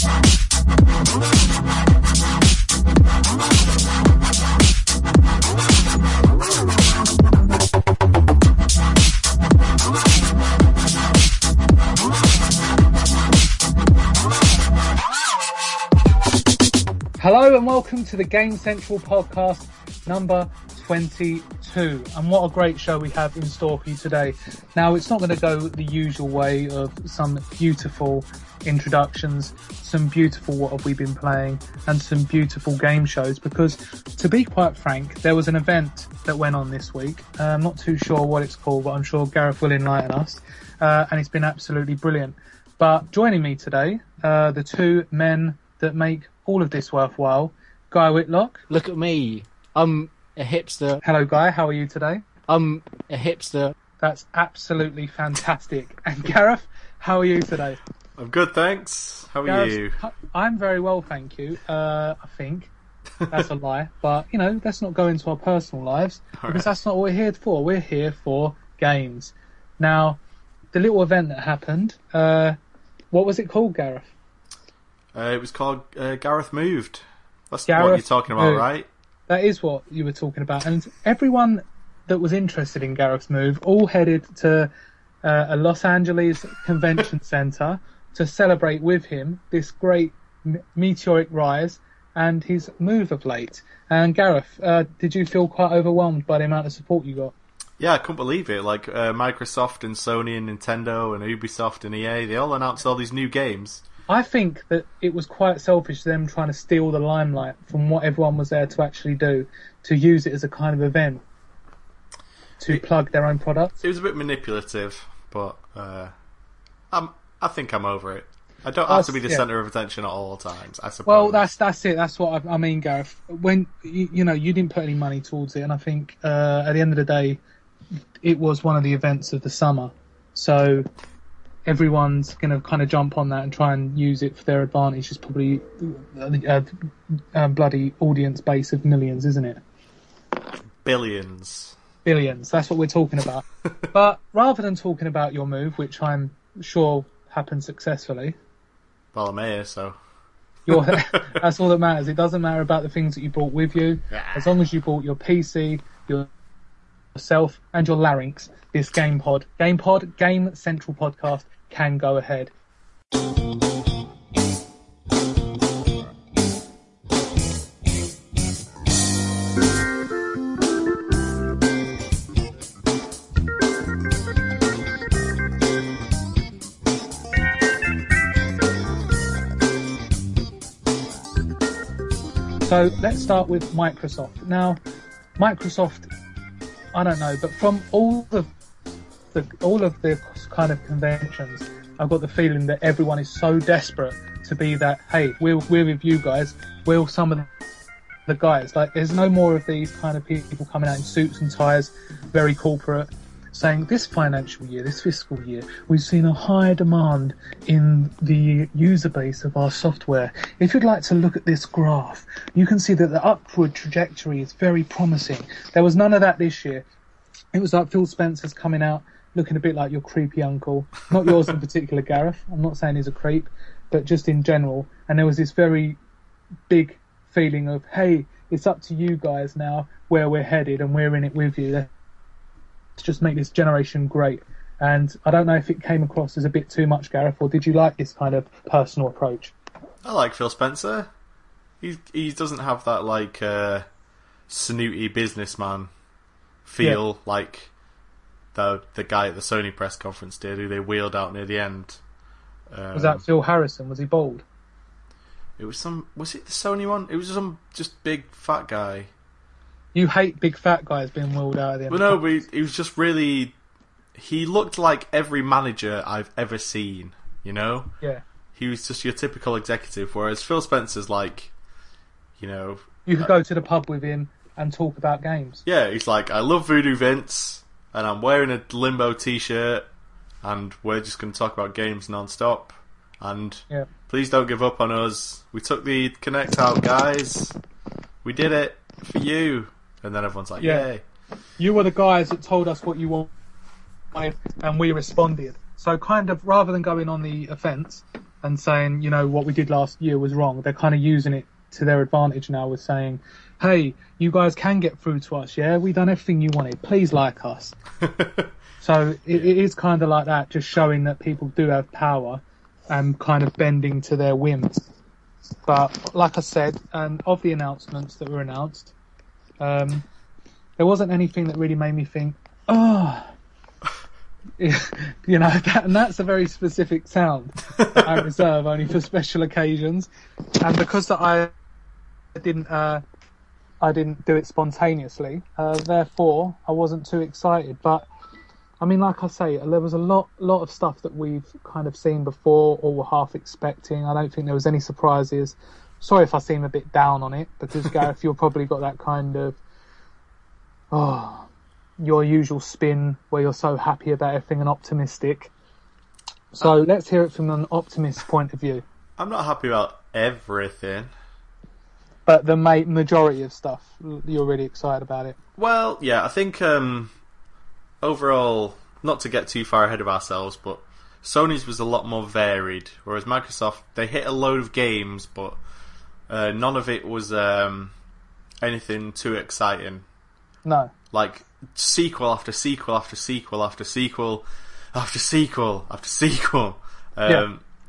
Hello and welcome to the Game Central podcast number 22. And what a great show we have in store for you today. Now, it's not going to go the usual way of some beautiful introductions, some beautiful what have we been playing, and some beautiful game shows because, to be quite frank, there was an event that went on this week. Uh, I'm not too sure what it's called, but I'm sure Gareth will enlighten us. Uh, and it's been absolutely brilliant. But joining me today, uh, the two men that make all of this worthwhile. Guy Whitlock. Look at me. I'm a hipster. Hello, Guy. How are you today? I'm a hipster. That's absolutely fantastic. And Gareth, how are you today? I'm good, thanks. How are Gareth, you? I'm very well, thank you. Uh, I think that's a lie, but you know, let's not go into our personal lives All because right. that's not what we're here for. We're here for games. Now, the little event that happened. Uh, what was it called, Gareth? Uh, it was called uh, Gareth Moved. That's what Gareth you're talking about, Moved. right? That is what you were talking about. And everyone that was interested in Gareth's move all headed to uh, a Los Angeles convention center to celebrate with him this great m- meteoric rise and his move of late. And Gareth, uh, did you feel quite overwhelmed by the amount of support you got? Yeah, I couldn't believe it. Like uh, Microsoft and Sony and Nintendo and Ubisoft and EA, they all announced all these new games. I think that it was quite selfish them trying to steal the limelight from what everyone was there to actually do, to use it as a kind of event to It- plug their own products. It was a bit manipulative, but uh, I'm, I think I'm over it. I don't have to be the yeah. centre of attention at all times. I suppose. Well, that's that's it. That's what I, I mean, Gareth. When you, you know you didn't put any money towards it, and I think uh, at the end of the day, it was one of the events of the summer. So everyone's going to kind of jump on that and try and use it for their advantage. It's probably a, a bloody audience base of millions, isn't it? billions. Billions. That's what we're talking about. but rather than talking about your move, which I'm sure happened successfully, here, so that's all that matters. It doesn't matter about the things that you brought with you. As long as you brought your PC, your yourself, and your larynx, this GamePod, GamePod, Game Central podcast can go ahead. So let's start with Microsoft. Now, Microsoft, I don't know, but from all the, the all of the kind of conventions, I've got the feeling that everyone is so desperate to be that. Hey, we're we're with you guys. We're some of the, the guys. Like, there's no more of these kind of people coming out in suits and ties, very corporate, saying this financial year, this fiscal year, we've seen a higher demand in the user base of our software. If you'd like to look at this graph, you can see that the upward trajectory is very promising. There was none of that this year. It was like Phil Spencer's coming out looking a bit like your creepy uncle. Not yours in particular, Gareth. I'm not saying he's a creep, but just in general. And there was this very big feeling of, hey, it's up to you guys now where we're headed and we're in it with you. Let's just make this generation great. And I don't know if it came across as a bit too much, Gareth, or did you like this kind of personal approach? I like Phil Spencer. He he doesn't have that like uh, snooty businessman feel like the the guy at the Sony press conference did, who they wheeled out near the end. Um, Was that Phil Harrison? Was he bald? It was some. Was it the Sony one? It was some just big fat guy. You hate big fat guys being wheeled out at the. Well, no, of but he, he was just really. He looked like every manager I've ever seen. You know, yeah. he was just your typical executive. Whereas Phil Spencer's like, you know, You could uh, go to the pub with him and talk about games. yeah, he's like, I love Voodoo Vince, and I'm wearing a Limbo T-shirt, and we're just going to talk about games non-stop. And Yeah. please don't give up on us. We took the Kinect out, guys. We did it for you. And then everyone's like, Yeah. yay. You were the guys that told us what you want, and we responded. So, kind of, rather than going on the offence, and saying, you know, what we did last year was wrong. They're kind of using it to their advantage now with saying, hey, you guys can get through to us, yeah? We've done everything you wanted. Please like us. so it, it is kind of like that, just showing that people do have power and kind of bending to their whims. But like I said, and of the announcements that were announced, um, there wasn't anything that really made me think, oh, you know, that, and that's a very specific sound I reserve only for special occasions. And because that I didn't, uh, I didn't do it spontaneously, uh, therefore I wasn't too excited. But I mean, like I say, there was a lot, lot of stuff that we've kind of seen before or were half expecting. I don't think there was any surprises. Sorry if I seem a bit down on it because Gareth, you've probably got that kind of, oh, your usual spin where you're so happy about everything and optimistic. So let's hear it from an optimist point of view. I'm not happy about everything. But the ma- majority of stuff, you're really excited about it. Well, yeah, I think um, overall, not to get too far ahead of ourselves, but Sony's was a lot more varied, whereas Microsoft they hit a load of games, but uh, none of it was um, anything too exciting. No. Like sequel after sequel after sequel after sequel after sequel after sequel. Um, Yeah,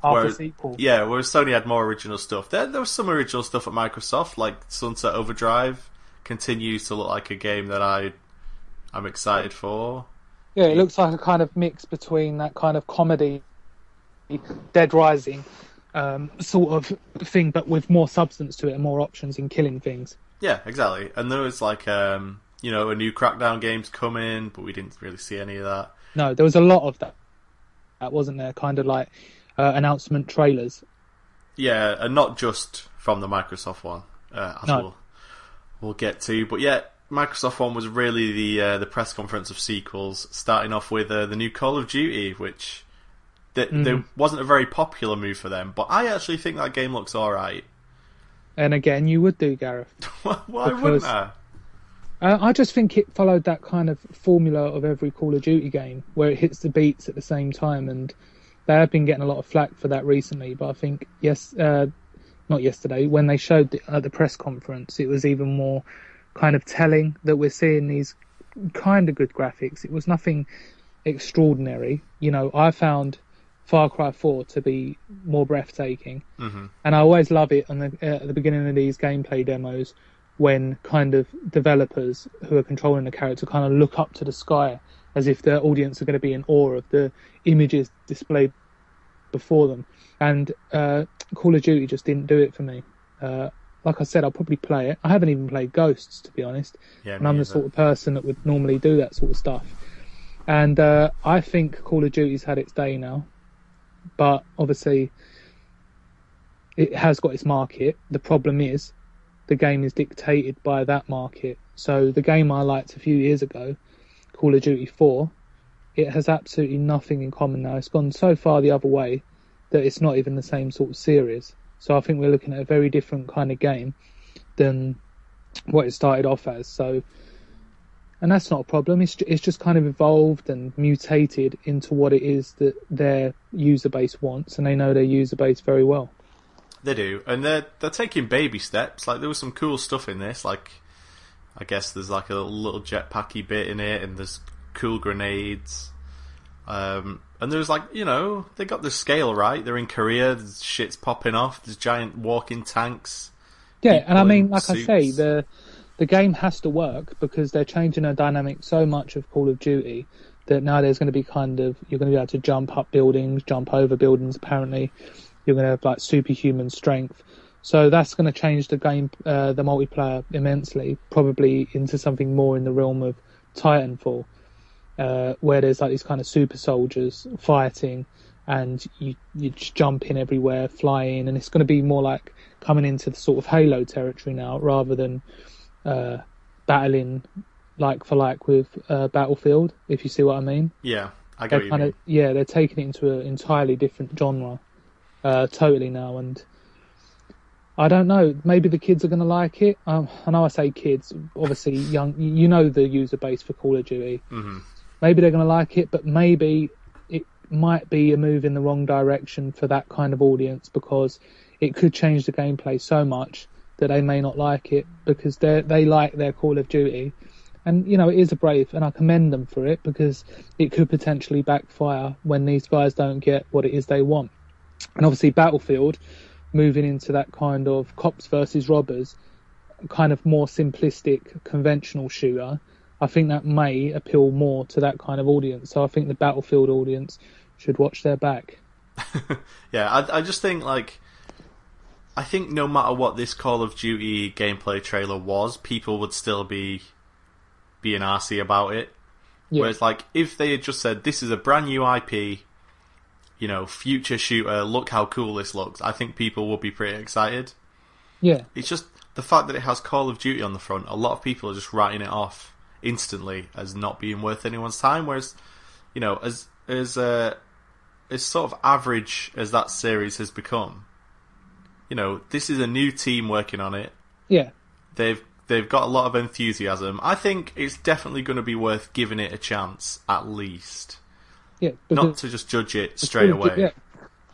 after whereas- sequel. Yeah, whereas Sony had more original stuff. There, there was some original stuff at Microsoft, like Sunset Overdrive, continues to look like a game that I, I'm excited for. Yeah, it looks like a kind of mix between that kind of comedy, Dead Rising, um, sort of thing, but with more substance to it and more options in killing things. Yeah, exactly. And there was like, um, you know, a new Crackdown game's coming, but we didn't really see any of that. No, there was a lot of that. That wasn't there, kind of like uh, announcement trailers. Yeah, and not just from the Microsoft one, uh, as No. we'll we'll get to. But yeah, Microsoft one was really the uh, the press conference of sequels, starting off with uh, the new Call of Duty, which th- there wasn't a very popular move for them, but I actually think that game looks all right. And again, you would do, Gareth. Why Because- wouldn't I? Uh, I just think it followed that kind of formula of every Call of Duty game, where it hits the beats at the same time, and they have been getting a lot of flack for that recently. But I think yes, uh, not yesterday when they showed it at the press conference, it was even more kind of telling that we're seeing these kind of good graphics. It was nothing extraordinary. You know, I found Far Cry 4 to be more breathtaking, hmm and I always love it on the, uh, at the beginning of these gameplay demos when kind of developers who are controlling the character kind of look up to the sky as if the audience are going to be in awe of the images displayed before them. And uh, Call of Duty just didn't do it for me. Uh, like I said, I'll probably play it. I haven't even played Ghosts, to be honest Yeah, and I'm the sort of person that would normally do that sort of stuff. And uh, I think Call of Duty's had its day now, but obviously it has got its market. The problem is the game is dictated by that market. So the game I liked a few years ago, Call of Duty 4, it has absolutely nothing in common now. It's gone so far the other way that it's not even the same sort of series. So I think we're looking at a very different kind of game than what it started off as. So, and that's not a problem. It's it's just kind of evolved and mutated into what it is that their user base wants, and they know their user base very well. They do, and they're they're taking baby steps. Like there was some cool stuff in this. Like I guess there's like a little jetpacky bit in it, and there's cool grenades. Um, and there's like you know they got the scale right. They're in Korea. There's shit's popping off. There's giant walking tanks. Yeah, and I mean, like I say, the the game has to work because they're changing the dynamic so much of Call of Duty that now there's going to be kind of you're going to be able to jump up buildings, jump over buildings. Apparently, you're going to have like superhuman strength. So that's going to change the game, uh, the multiplayer immensely. Probably into something more in the realm of Titanfall, uh, where there's like these kind of super soldiers fighting, and you you just jump in everywhere, fly in, and it's going to be more like coming into the sort of Halo territory now, rather than uh, battling like for like with uh, Battlefield. If you see what I mean, Yeah, I get they're kind of yeah, they're taking it into an entirely different genre, uh, totally now, and. I don't know. Maybe the kids are going to like it. Um, I know I say kids, obviously young. You know the user base for Call of Duty. hmm Maybe they're going to like it, but maybe it might be a move in the wrong direction for that kind of audience because it could change the gameplay so much that they may not like it because they they like their Call of Duty, and you know it is a brave, and I commend them for it because it could potentially backfire when these guys don't get what it is they want. And obviously, Battlefield moving into that kind of cops versus robbers, kind of more simplistic, conventional shooter. I think that may appeal more to that kind of audience. So I think the Battlefield audience should watch their back. yeah, I, I just think like I think no matter what this Call of Duty gameplay trailer was, people would still be being arsy about it. Yeah. Whereas, like, if they had just said, this is a brand new IP, you know, future shooter, look how cool this looks, I think people would be pretty excited. Yeah, It's just the fact that it has Call of Duty on the front, a lot of people are just writing it off instantly as not being worth anyone's time, whereas, you know, as, as, uh, as sort of average as that series has become, you know, this is a new team working on it. yeah, They've they've got a lot of enthusiasm. I think it's definitely going to be worth giving it a chance at least, yeah. not to just judge it straight Call away. yeah.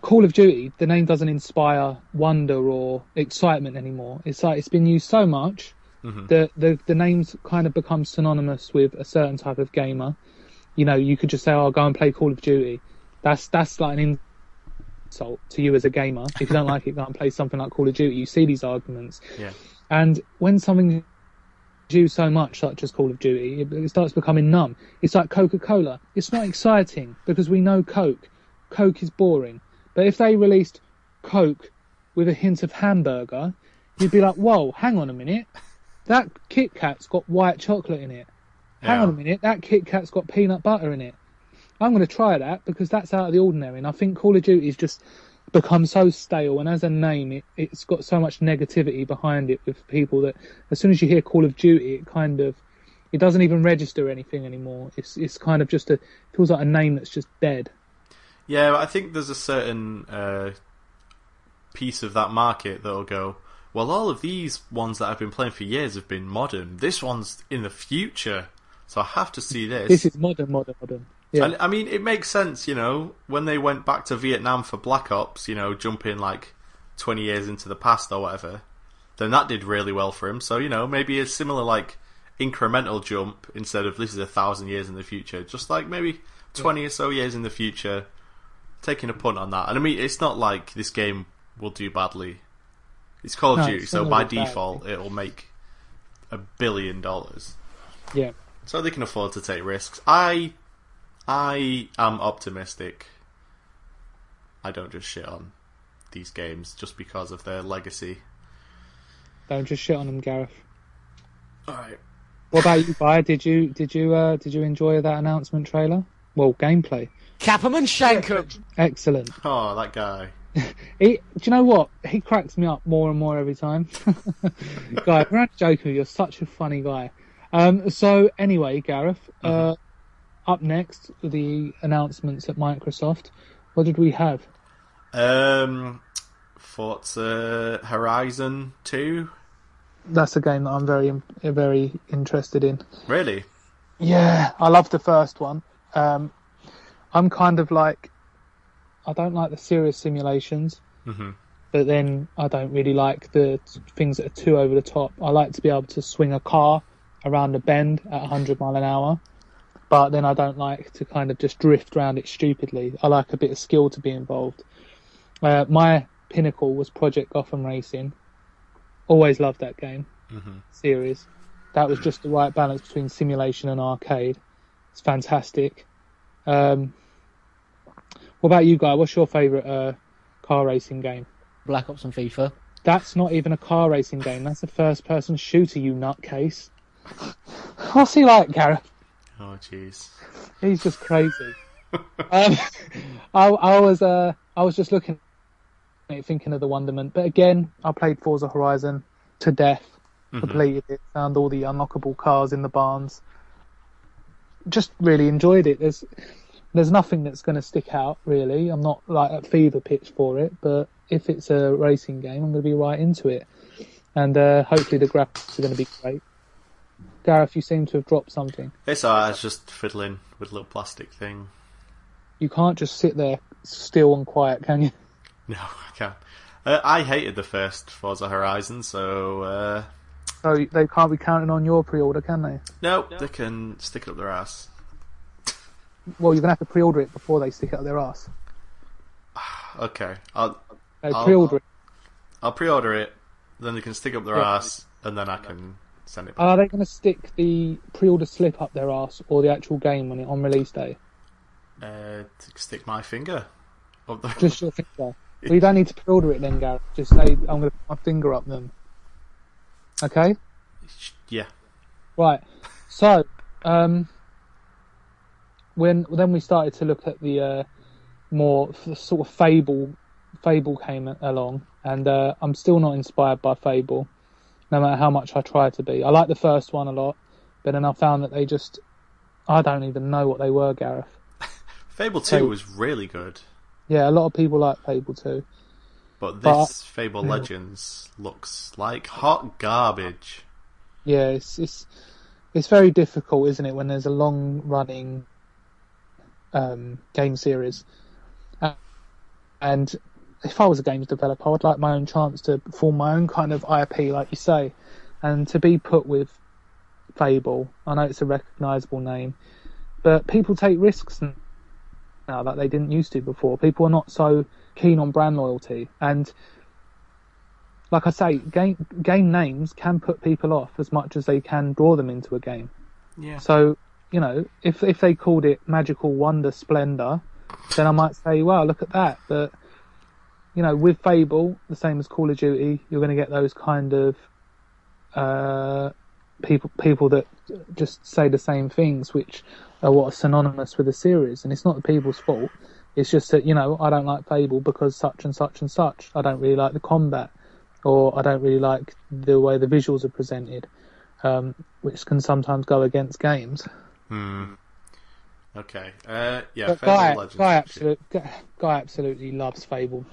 Call of Duty, the name doesn't inspire wonder or excitement anymore. It's like it's been used so much Mm-hmm. that the the names kind of become synonymous with a certain type of gamer. You know, you could just say, "Oh, go and play Call of Duty." That's that's like an insult to you as a gamer. If you don't like it, go and play something like Call of Duty. You see these arguments, Yeah. and when something used so much, such as Call of Duty, it, it starts becoming numb. It's like Coca Cola. It's not exciting because we know Coke. Coke is boring. But if they released Coke with a hint of hamburger, you'd be like, whoa, hang on a minute. That Kit Kat's got white chocolate in it. Hang Yeah. on a minute, that Kit Kat's got peanut butter in it. I'm going to try that because that's out of the ordinary. And I think Call of Duty's just become so stale. And as a name, it, it's got so much negativity behind it with people that as soon as you hear Call of Duty, it kind of it doesn't even register anything anymore. It's it's kind of just a feels like a name that's just dead. Yeah, I think there's a certain uh, piece of that market that'll go. Well, all of these ones that I've been playing for years have been modern. This one's in the future, so I have to see this. This is modern, modern, modern. Yeah, And, I mean, it makes sense, you know, when they went back to Vietnam for Black Ops, you know, jumping like 20 years into the past or whatever, then that did really well for him. So, you know, maybe a similar, like, incremental jump instead of this is a thousand years in the future. Just like maybe 20 or so years in the future, taking a punt on that. And I mean, it's not like this game will do badly. It's Call of No, Duty, so by gonna do badly. default, it'll make a billion dollars yeah. so they can afford to take risks. I, I am optimistic. I don't just shit on these games just because of their legacy. Don't just shit on them, Gareth. All right. What about you, Guy? Did you did you uh, did you enjoy that announcement trailer? Well, gameplay, Cap 'em and shank 'em. excellent. Oh, that guy. He, do you know what? He cracks me up more and more every time. guy, we're not joking. You're such a funny guy. Um, so anyway, Gareth, uh, up next the announcements at Microsoft. What did we have? Um, Forza Horizon Two. That's a game that I'm very very interested in. Really? Yeah, I love the first one. Um, I'm kind of like, I don't like the serious simulations, Mhm. but then I don't really like the things that are too over the top. I like to be able to swing a car around a bend at 100 mile an hour, but then I don't like to kind of just drift around it stupidly. I like a bit of skill to be involved. Uh, my pinnacle was Project Gotham Racing. Always loved that game series. That was just the right balance between simulation and arcade. It's fantastic. Um, what about you, guy? What's your favourite uh, car racing game? Black Ops and FIFA. That's not even a car racing game. That's a first-person shooter. You nutcase. What's he like, Gareth? Oh, jeez. He's just crazy. um, I, I was uh, I was just looking at it, thinking of the wonderment. But again, I played Forza Horizon to death, completed it, found all the unlockable cars in the barns. Just really enjoyed it. There's there's nothing that's going to stick out really. I'm not like at fever pitch for it, but if it's a racing game, I'm going to be right into it, and uh, hopefully the graphics are going to be great. Gareth, you seem to have dropped something. It's alright. I was just fiddling with a little plastic thing. You can't just sit there still and quiet, can you? No, I can't. Uh, I hated the first Forza Horizon, so uh, So they can't be counting on your pre-order, can they? no, they can stick it up their ass. Well, you're gonna have to pre-order it before they stick it up their ass. Okay, I'll They I'll- pre-order it. I'll pre-order it, then they can stick up their Yeah. ass, and then I can send it. back. Are they going to stick the pre-order slip up their ass or the actual game when it on release day? Uh, stick my finger up the. Just your finger. You don't need to pre-order it then, Gareth. Just say I'm going to put my finger up them. Okay. yeah. Right. So, um, when then we started to look at the uh, more sort of Fable. Fable came along, and uh, I'm still not inspired by Fable, no matter how much I try to be. I like the first one a lot, but then I found that they just, I don't even know what they were, Gareth. Fable Two was really good, Yeah, a lot of people like Fable Two. but this But- Fable Legends looks like hot garbage. Yeah, it's it's it's very difficult, isn't it, when there's a long running um, game series. And if I was a games developer, I'd like my own chance to form my own kind of IP, like you say, and to be put with Fable. I know it's a recognisable name, but people take risks now that they didn't used to before. People are not so keen on brand loyalty, and like I say, game game names can put people off as much as they can draw them into a game. Yeah. So, you know, if if they called it Magical Wonder Splendor, then I might say, wow, look at that. But you know, with Fable, the same as Call of Duty, you're going to get those kind of uh, people people that just say the same things, which are what are synonymous with the series. And it's not the people's fault. It's just that you know I don't like Fable because such and such and such. I don't really like the combat, or I don't really like the way the visuals are presented, um, which can sometimes go against games. Hmm. Okay. Uh, yeah. Fable Guy, Legends. Guy, absolute, Guy, Guy absolutely loves Fable.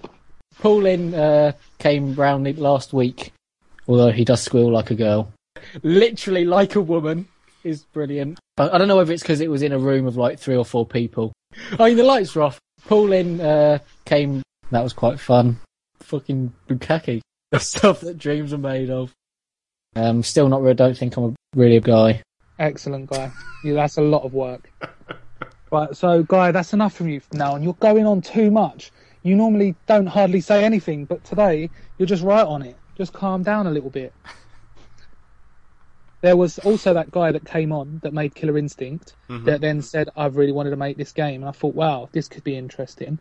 Paulin uh, came round last week, although he does squeal like a girl. Literally like a woman is brilliant. I, I don't know whether it's because it was in a room of like three or four people. I mean, the lights were off. Paulin uh, came. That was quite fun. Fucking bukkake. The stuff that dreams are made of. Um, still not. really. Don't think I'm a, really a guy. Excellent, Guy. Yeah, that's a lot of work. right, so Guy, that's enough from you from now on. You're going on too much. You normally don't hardly say anything, but today you're just right on it. Just calm down a little bit. There was also that guy that came on that made Killer Instinct that then said, I've really wanted to make this game. And I thought, wow, this could be interesting.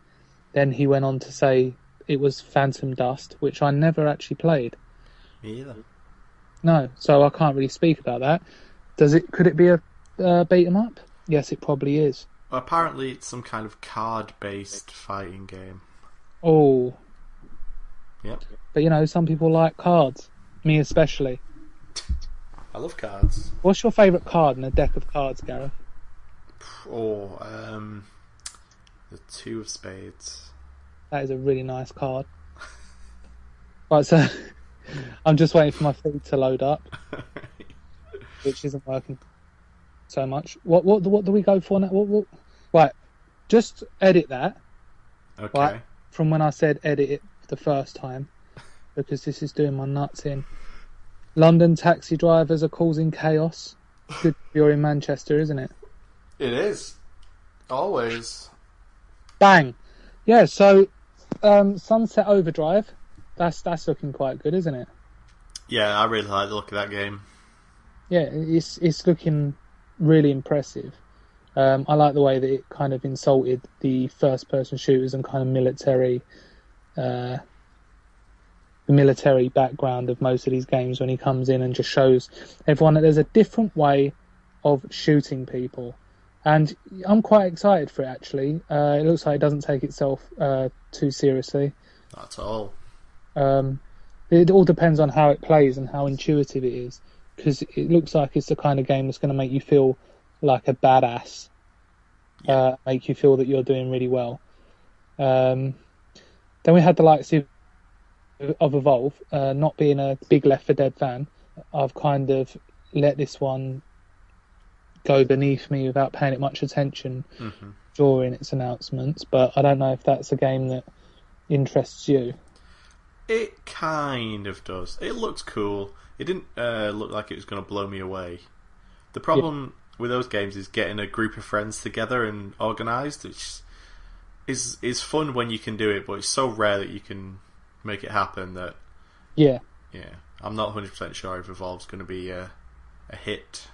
Then he went on to say it was Phantom Dust, which I never actually played. Me either. No, so I can't really speak about that. Does it? Could it be a uh, beat 'em up? Yes, it probably is. Well, apparently, it's some kind of card-based fighting game. Oh, Yep. but you know, some people like cards. Me especially. I love cards. What's your favourite card in a deck of cards, Gareth? Oh, um, the two of spades. That is a really nice card. Right, so I'm just waiting for my feed to load up, which isn't working so much. What what what do we go for now? What, what? Right, just edit that Okay. Right. From when I said edit it the first time, because this is doing my nuts in. London taxi drivers are causing chaos. Good, you're in Manchester, isn't it? It is. Always. Bang. Yeah. So, um, Sunset Overdrive. That's that's looking quite good, isn't it? Yeah, I really like the look of that game. Yeah, it's it's looking really impressive. Um, I like the way that it kind of insulted the first-person shooters and kind of military, uh, the military background of most of these games when he comes in and just shows everyone that there's a different way of shooting people. And I'm quite excited for it actually. Uh, it looks like it doesn't take itself uh, too seriously. Not at all. Um, it all depends on how it plays and how intuitive it is, because it looks like it's the kind of game that's going to make you feel like a badass, uh, make you feel that you're doing really well. Um, then we had the likes of, of Evolve. Uh, not being a big Left 4 Dead fan, I've kind of let this one go beneath me without paying it much attention. during its announcements, but I don't know if that's a game that interests you. It kind of does. It looks cool. It didn't uh, look like it was going to blow me away. The problem with those games is getting a group of friends together and organised, which is is fun when you can do it, but it's so rare that you can make it happen that Yeah. yeah, I'm not 100% sure if Evolve's going to be a, a hit.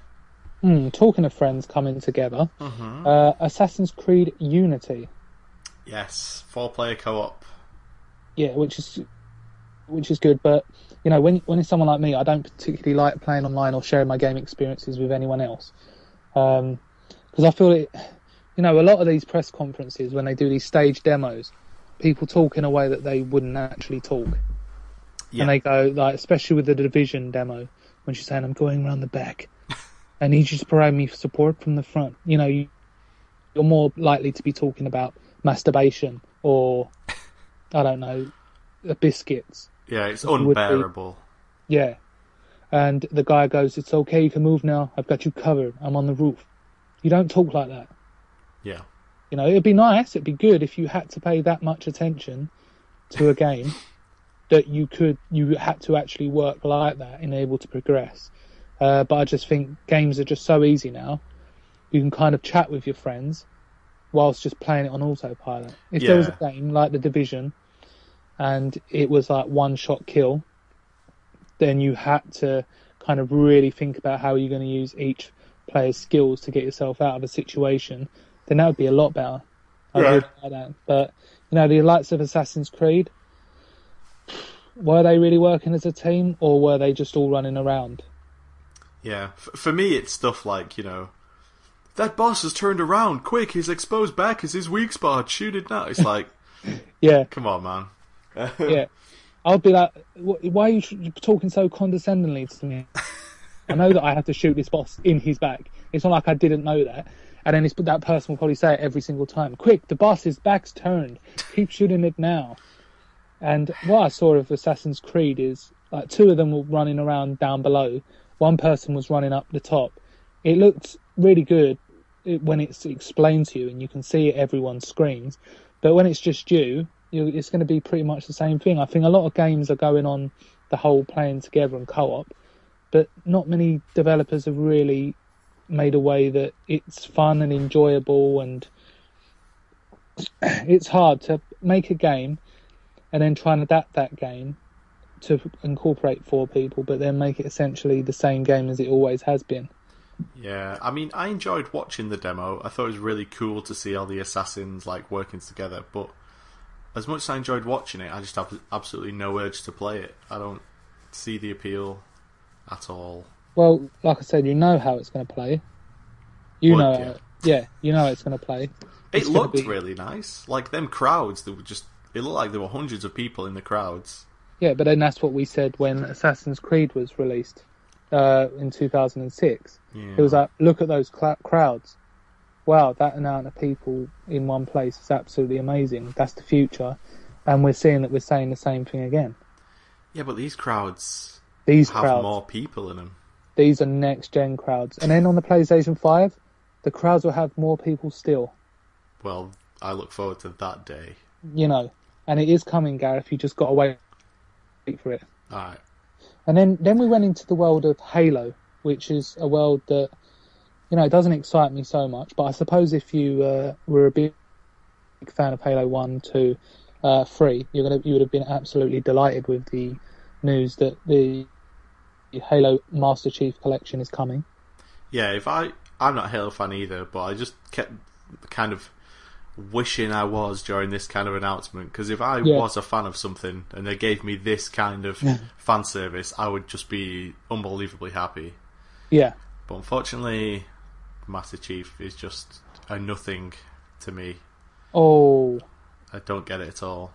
Hmm, talking of friends coming together, Mm-hmm. uh, Assassin's Creed Unity. Yes, four player co-op. Yeah, which is which is good, but you know, when when it's someone like me, I don't particularly like playing online or sharing my game experiences with anyone else, Um, because I feel it. You know, a lot of these press conferences when they do these stage demos, people talk in a way that they wouldn't actually talk, Yeah, and they go like, especially with the division demo, when she's saying, "I'm going around the back," I need you to provide me support from the front. You know, you, you're more likely to be talking about masturbation or I don't know, biscuits. yeah, it's be- unbearable. Yeah. And the guy goes, It's okay, you can move now. I've got you covered. I'm on the roof. You don't talk like that. Yeah, You know, it'd be nice, it'd be good if you had to pay that much attention to a game that you could, you had to actually work like that and able to progress. Uh, but I just think games are just so easy now. You can kind of chat with your friends whilst just playing it on autopilot. If there was a game like The Division and it was like one shot kill, then you had to kind of really think about how you're going to use each player's skills to get yourself out of a situation, then that would be a lot better. I Right. really like that. But you know, the likes of Assassin's Creed, were they really working as a team, or were they just all running around? yeah. For me, it's stuff like you know, that boss has turned around. Quick, his exposed back is his weak spot. Shoot it now. It's like, Yeah, come on, man. yeah. I'll be like, why are you talking so condescendingly to me? I know that I have to shoot this boss in his back. It's not like I didn't know that. And then that person will probably say it every single time. Quick, the boss's back's turned. Keep shooting it now. And what I saw of Assassin's Creed is like two of them were running around down below. One person was running up the top. It looked really good when it's explained to you and you can see everyone's screens. But when it's just you, you it's going to be pretty much the same thing. I think a lot of games are going on the whole playing together and co-op, but not many developers have really made a way that it's fun and enjoyable and it's hard to make a game and then try and adapt that game to incorporate four people but then make it essentially the same game as it always has been Yeah, I mean, I enjoyed watching the demo. I thought it was really cool to see all the assassins like working together. But as much as I enjoyed watching it, I just have absolutely no urge to play it. I don't see the appeal at all. well like i said you know how it's going to play you Would know you? how, yeah you know it's going to play It It's gonna looked be- really nice. Like them crowds, there were just. It looked like there were hundreds of people in the crowds. Yeah, but then that's what we said when Assassin's Creed was released uh, in 2006. Yeah. It was like, look at those cl- crowds. Wow, that amount of people in one place is absolutely amazing. That's the future. And we're seeing that we're saying the same thing again. yeah, but these crowds These have crowds, more people in them. these are next gen crowds. And then on the PlayStation 5, the crowds will have more people still, Well, I look forward to that day. you know. And it is coming, Gareth. You just got to wait for it. Alright. And then, then we went into the world of Halo, which is a world that, you know, it doesn't excite me so much. But I suppose if you uh, were a big, fan of Halo 1, 2, uh, 3, you're gonna, you would have been absolutely delighted with the news that the Halo Master Chief Collection is coming. Yeah, if I I'm not a Halo fan either, but I just kept kind of wishing I was during this kind of announcement because if I Yeah. was a fan of something and they gave me this kind of fan service, I would just be unbelievably happy. Yeah. But unfortunately, Master Chief is just a nothing to me. Oh, I don't get it at all.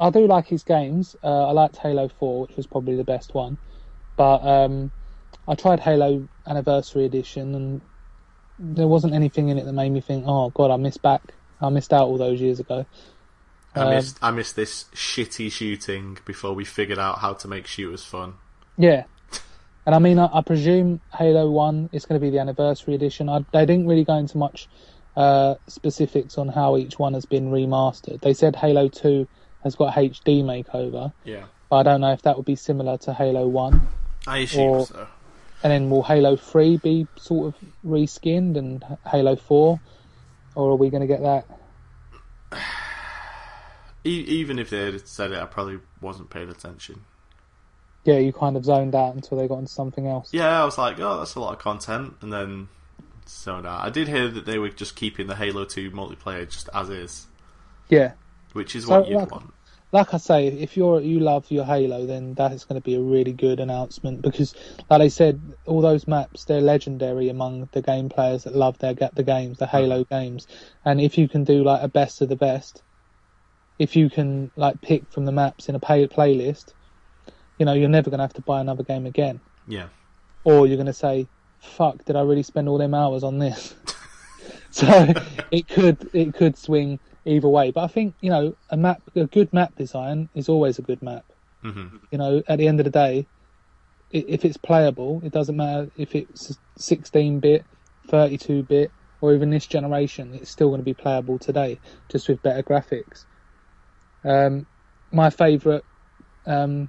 I do like his games. Uh, I liked Halo 4, which was probably the best one. But um, I tried Halo Anniversary Edition, and there wasn't anything in it that made me think, "Oh God, I missed back. I missed out all those years ago." I Um, missed I missed this shitty shooting before we figured out how to make shooters fun. Yeah, and I mean, I, I presume Halo One is going to be the Anniversary Edition. I, they didn't really go into much uh, specifics on how each one has been remastered. They said Halo 2 has got HD makeover, Yeah. but I don't know if that would be similar to Halo 1. I assume Or- so. And then will Halo 3 be sort of reskinned and Halo 4? Or are we going to get that? Even if they had said it, I probably wasn't paying attention. Yeah, you kind of zoned out until they got into something else. Yeah, I was like, oh, that's a lot of content, and then zoned out. I did hear that they were just keeping the Halo 2 multiplayer just as is, Yeah. which is So, what you'd like- want. like I say, if you're you love your Halo, then that is going to be a really good announcement because, like I said, all those maps they're legendary among the game players that love their get the games, the Halo mm. games. And if you can do like a best of the best, if you can like pick from the maps in a pay- playlist, you know you're never going to have to buy another game again, Yeah. or you're going to say, "Fuck, did I really spend all them hours on this?" so it could it could swing either way. But I think you know a map, a good map design is always a good map. hmm You know, at the end of the day, if it's playable, it doesn't matter if it's 16 bit, 32 bit, or even this generation. It's still going to be playable today, just with better graphics. Um, my favourite um,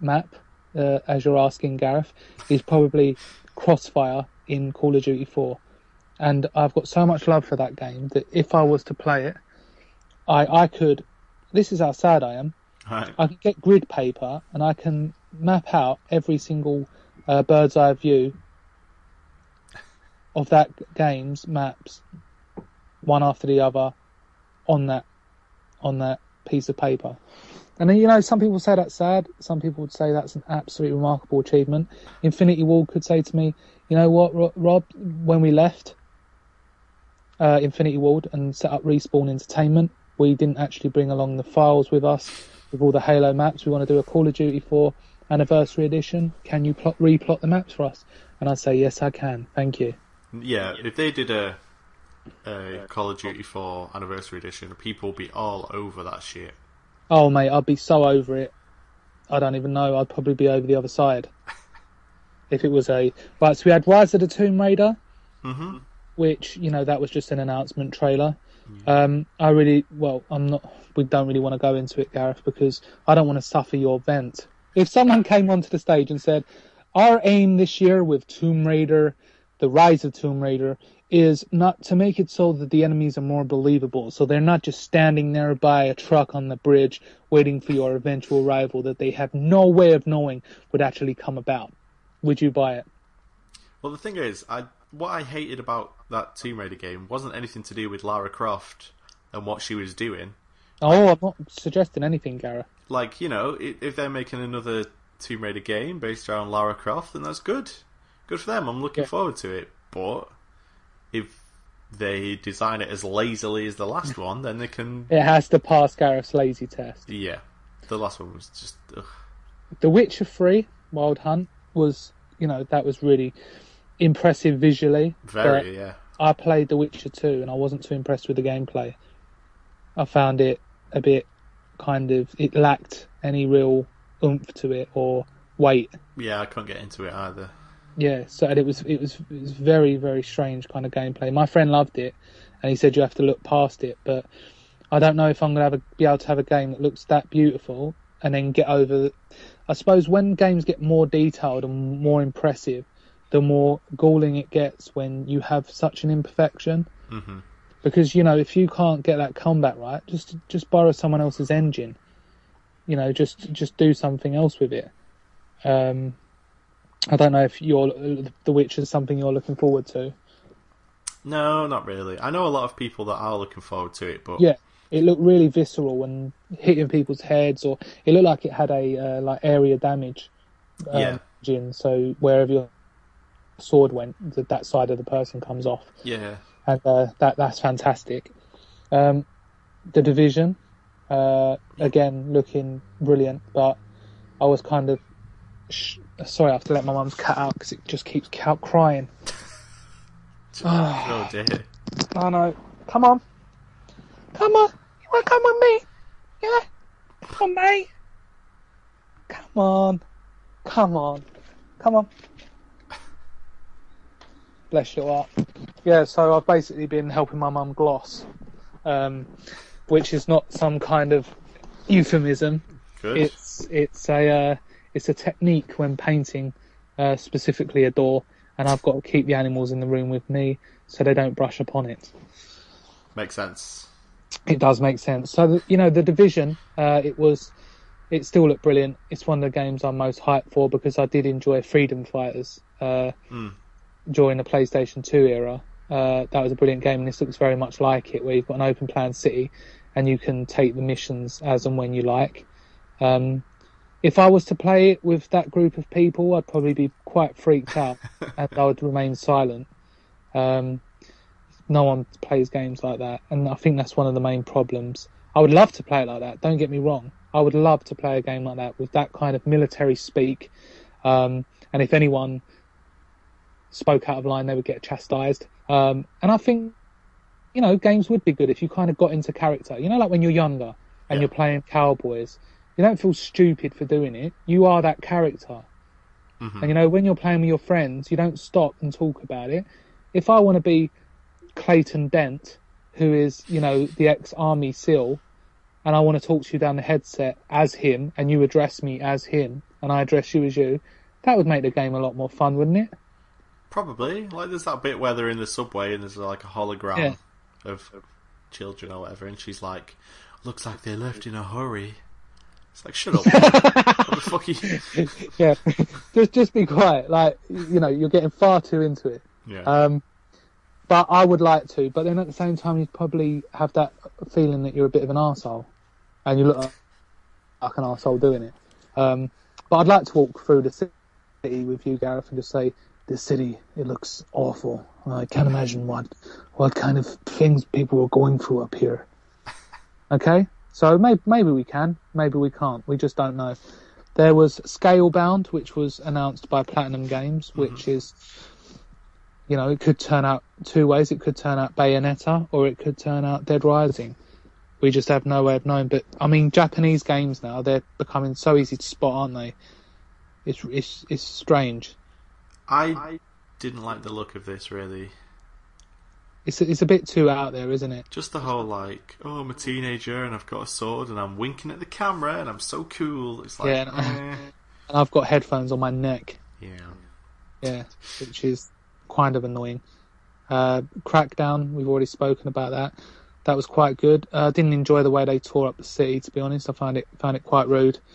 map, uh, as you're asking, Gareth, is probably Crossfire in Call of Duty 4. And I've got so much love for that game that if I was to play it, I, I could. This is how sad I am. Right. I can get grid paper and I can map out every single uh, bird's eye view of that game's maps, one after the other, on that on that piece of paper. And then you know, some people say that's sad. Some people would say that's an absolutely remarkable achievement. Infinity Ward could say to me, "You know what, Rob? When we left uh, Infinity Ward and set up Respawn Entertainment, we didn't actually bring along the files with us with all the Halo maps. We want to do a Call of Duty 4 Anniversary Edition. Can you plot, replot the maps for us?" And I'd say, "Yes, I can. Thank you." Yeah, if they did a, a Call of Duty 4 Anniversary Edition, people would be all over that shit. Oh mate, I'd be so over it. I don't even know. I'd probably be over the other side. if it was a right, so we had Rise of the Tomb Raider, hmm which you know that was just an announcement trailer. Um, I really well, I'm not. We don't really want to go into it, Gareth, because I don't want to suffer your vent. If someone came onto the stage and said, "Our aim this year with Tomb Raider, the Rise of Tomb Raider." Is not to make it so that the enemies are more believable, so they're not just standing there by a truck on the bridge waiting for your eventual arrival that they have no way of knowing would actually come about. Would you buy it? Well, the thing is, I what I hated about that Tomb Raider game wasn't anything to do with Lara Croft and what she was doing. Oh, I'm not suggesting anything, Gareth. Like, you know, if they're making another Tomb Raider game based around Lara Croft, then that's good. Good for them. I'm looking Yeah. forward to it. But if they design it as lazily as the last one, then they can. It has to pass Gareth's lazy test. Yeah, the last one was just. Ugh. The Witcher 3 Wild Hunt was, you know, that was really impressive visually. Very, yeah. I played The Witcher 2 and I wasn't too impressed with the gameplay. I found it a bit kind of, it lacked any real oomph to it or weight. Yeah, I couldn't get into it either. Yeah, so and it was it was it was very very strange kind of gameplay. My friend loved it, and he said you have to look past it. But I don't know if I'm gonna have a, be able to have a game that looks that beautiful and then get over. It. I suppose when games get more detailed and more impressive, the more galling it gets when you have such an imperfection. hmm Because you know if you can't get that combat right, just just borrow someone else's engine. You know, just just do something else with it. Um, I don't know if you're The Witcher's something you're looking forward to. No, not really. I know a lot of people that are looking forward to it, but Yeah, it looked really visceral and hitting people's heads, or it looked like it had a uh, like area damage. Um, Yeah. engine, so wherever your sword went, that that side of the person comes off, yeah, and uh, that that's fantastic. Um, the division, uh, again looking brilliant, but I was kind of sh- sorry I have to let my mum's cat out because it just keeps out crying. oh dear. I know. Come on. Come on. You want to come with me? Yeah? Come on, mate. Come on. Come on. Come on. Bless your heart. Yeah, so I've basically been helping my mum gloss, um, which is not some kind of euphemism. Good. It's it's a uh, it's a technique when painting, uh, specifically a door, and I've got to keep the animals in the room with me so they don't brush upon it. Makes sense. It does make sense. So the, you know the division, uh, it was, it still looked brilliant. It's one of the games I'm most hyped for because I did enjoy Freedom Fighters uh, Mm. during the PlayStation 2 era. Uh, that was a brilliant game, and this looks very much like it, where you've got an open plan city, and you can take the missions as and when you like. Um, if I was to play it with that group of people, I'd probably be quite freaked out, and I would remain silent. Um, no one plays games like that, and I think that's one of the main problems. I would love to play it like that. Don't get me wrong. I would love to play a game like that with that kind of military speak. Um, and if anyone spoke out of line, they would get chastised. Um, and I think, you know, games would be good if you kind of got into character. You know, like when you're younger and Yeah. you're playing cowboys, you don't feel stupid for doing it. You are that character. Mhm. And you know, when you're playing with your friends, you don't stop and talk about it. If I want to be Clayton Dent, who is, you know, the ex army SEAL, and I want to talk to you down the headset as him, and you address me as him, and I address you as you, that would make the game a lot more fun, wouldn't it? Probably. Like there's that bit where they're in the subway and there's like a hologram Yeah. of children or whatever, and she's like, "Looks like they left in a hurry." It's like, shut up. what the fuck are you? yeah, just just be quiet. Like, you know, you're getting far too into it. Yeah. Um, but I would like to. But then at the same time, you'd probably have that feeling that you're a bit of an arsehole. And you look like, like an arsehole doing it. Um, but I'd like to walk through the city with you, Gareth, and just say, this city, it looks awful. I can't imagine what, what kind of things people are going through up here. Okay? So maybe, maybe we can, maybe we can't. We just don't know. There was Scalebound, which was announced by Platinum Games, mm-hmm. which is you know, it could turn out two ways. It could turn out Bayonetta or it could turn out Dead Rising. We just have no way of knowing. But I mean, Japanese games now they're becoming so easy to spot, aren't they? It's it's it's strange. I didn't like the look of this really. It's it's a bit too out there, isn't it? Just the whole like, oh, I'm a teenager and I've got a sword and I'm winking at the camera and I'm so cool. It's like, Yeah, and- eh. And I've got headphones on my neck. yeah. Yeah, which is kind of annoying. Uh, Crackdown, we've already spoken about that. That was quite good. I uh, didn't enjoy the way they tore up the city. To be honest, I found it found it quite rude.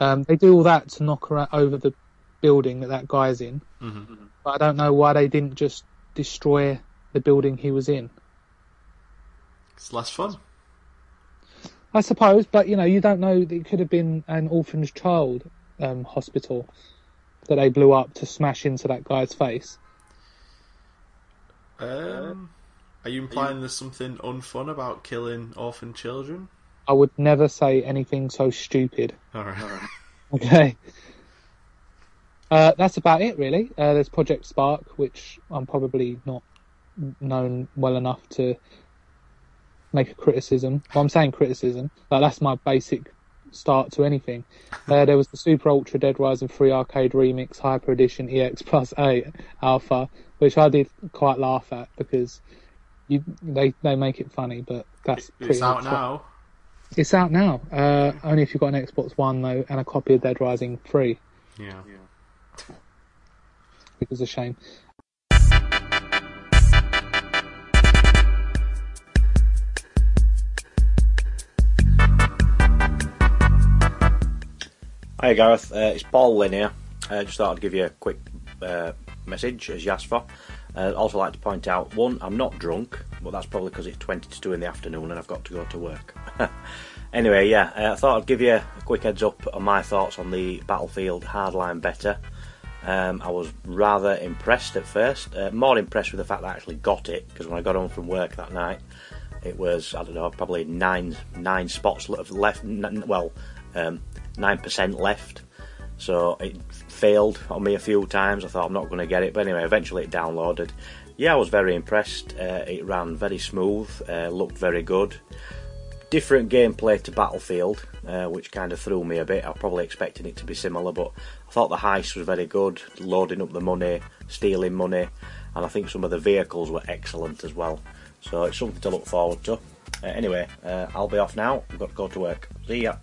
Um, they do all that to knock around, over the building that that guy's in, hmm but I don't know why they didn't just destroy the building he was in. It's less fun. I suppose, but you know, you don't know. It could have been an orphan's child um, hospital that they blew up to smash into that guy's face. Um, are you implying there's something unfun about killing orphan children? I would never say anything so stupid. Alright. Okay. Uh, that's about it, really. Uh, there's Project Spark, which I'm probably not known well enough to make a criticism. Well, I'm saying criticism, but that's my basic start to anything. Uh, there was the Super Ultra Dead Rising 3 Arcade Remix Hyper Edition EX Plus 8 Alpha, which I did quite laugh at because you they they make it funny, but that's pretty It's out much what- now. It's out now. Uh, only if you've got an Xbox One though, and a copy of Dead Rising 3. Yeah. which is a shame. Hi Gareth, uh, it's Paul Lynn here. Uh, just thought I'd give you a quick uh, message as you asked for. Uh, also like to point out, one, I'm not drunk, but that's probably because it's 20 to 2 in the afternoon and I've got to go to work. anyway, yeah, uh, I thought I'd give you a quick heads up on my thoughts on the Battlefield Hardline Beta. Um, I was rather impressed at first, uh, more impressed with the fact that I actually got it, because when I got home from work that night, it was, I don't know, probably nine nine spots le- left, well, um, 9% left. So it failed on me a few times. I thought I'm not going to get it, but anyway, eventually it downloaded. Yeah, I was very impressed. Uh, it ran very smooth, uh, looked very good. Different gameplay to Battlefield, uh, which kind of threw me a bit. I was probably expecting it to be similar, but I thought the heist was very good. Loading up the money, stealing money, and I think some of the vehicles were excellent as well. So it's something to look forward to. Uh, anyway, uh, I'll be off now. I've got to go to work. See ya.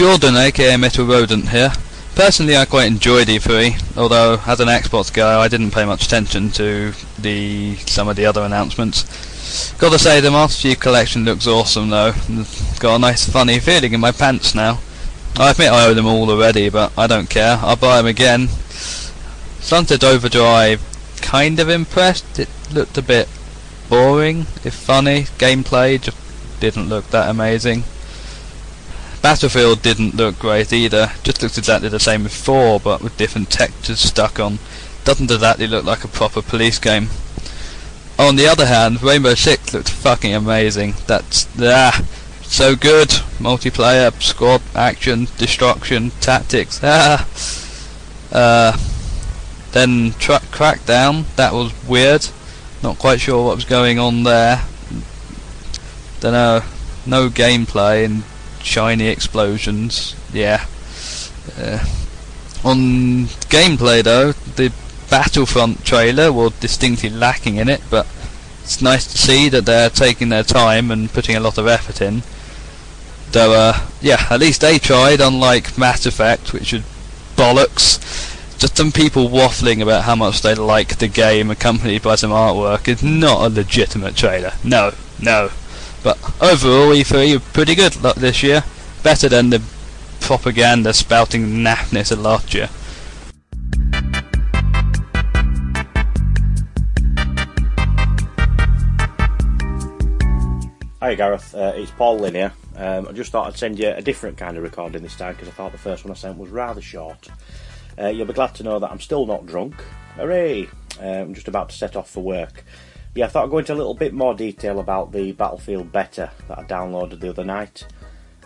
Jordan, aka Metal Rodent here. Personally, I quite enjoyed E3, although as an Xbox guy, I didn't pay much attention to the some of the other announcements. Gotta say, the Master Chief Collection looks awesome though. Got a nice funny feeling in my pants now. I admit I owe them all already, but I don't care. I'll buy them again. Sunset Overdrive, kind of impressed. It looked a bit boring, if funny. Gameplay just didn't look that amazing. Battlefield didn't look great either. Just looks exactly the same as 4, but with different textures stuck on. Doesn't exactly look like a proper police game. On the other hand, Rainbow Six looked fucking amazing. That's ah, so good. Multiplayer, squad action, destruction, tactics. Ah. Uh, then tra- Crackdown. That was weird. Not quite sure what was going on there. Don't know. No gameplay and shiny explosions. Yeah. Uh, on gameplay though, the Battlefront trailer was distinctly lacking in it, but it's nice to see that they're taking their time and putting a lot of effort in. Though, uh, yeah, at least they tried, unlike Mass Effect, which was bollocks. Just some people waffling about how much they like the game accompanied by some artwork is not a legitimate trailer. No, no. But overall, E3 were pretty good this year. Better than the propaganda spouting naffness of last year. Hi Gareth, uh, it's Paul Lynn here. Um, I just thought I'd send you a different kind of recording this time because I thought the first one I sent was rather short. Uh, you'll be glad to know that I'm still not drunk. Hooray! Uh, I'm just about to set off for work. Yeah, I thought I'd go into a little bit more detail about the Battlefield Beta that I downloaded the other night.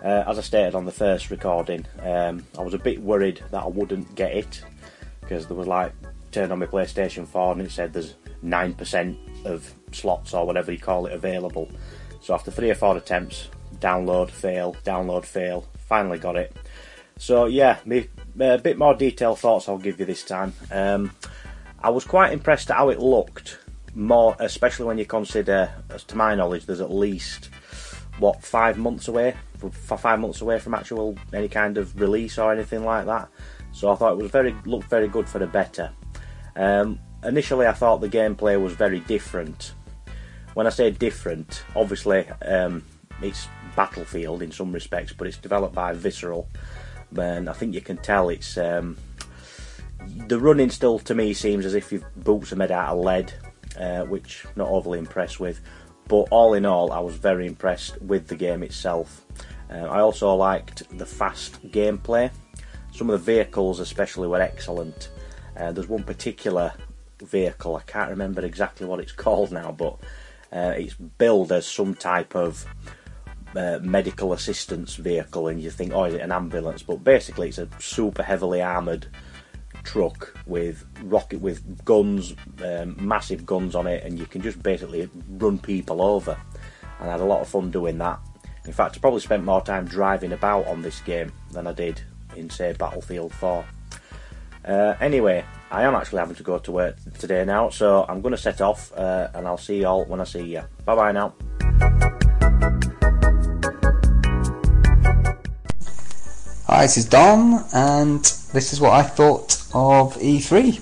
Uh, as I stated on the first recording, um, I was a bit worried that I wouldn't get it because there was like turned on my PlayStation 4 and it said there's 9% of slots or whatever you call it available. So after three or four attempts, download, fail, download, fail, finally got it. So yeah, me, a bit more detailed thoughts I'll give you this time. Um, I was quite impressed at how it looked, more especially when you consider, as to my knowledge, there's at least what five months away, five months away from actual any kind of release or anything like that. So I thought it was very looked very good for the better. Um, initially, I thought the gameplay was very different when I say different, obviously um, it's Battlefield in some respects, but it's developed by Visceral, and I think you can tell it's um, the running still to me seems as if your boots are made out of lead, uh, which not overly impressed with. But all in all, I was very impressed with the game itself. Uh, I also liked the fast gameplay. Some of the vehicles, especially, were excellent. Uh, there's one particular vehicle, I can't remember exactly what it's called now, but uh, it's billed as some type of uh, medical assistance vehicle, and you think, oh, is it an ambulance? But basically, it's a super heavily armoured truck with rocket with guns, um, massive guns on it, and you can just basically run people over. And I had a lot of fun doing that. In fact, I probably spent more time driving about on this game than I did in, say, Battlefield 4. Uh, anyway, I am actually having to go to work today now, so I'm going to set off uh, and I'll see you all when I see you. Bye bye now. Hi, this is Dom, and this is what I thought of E3.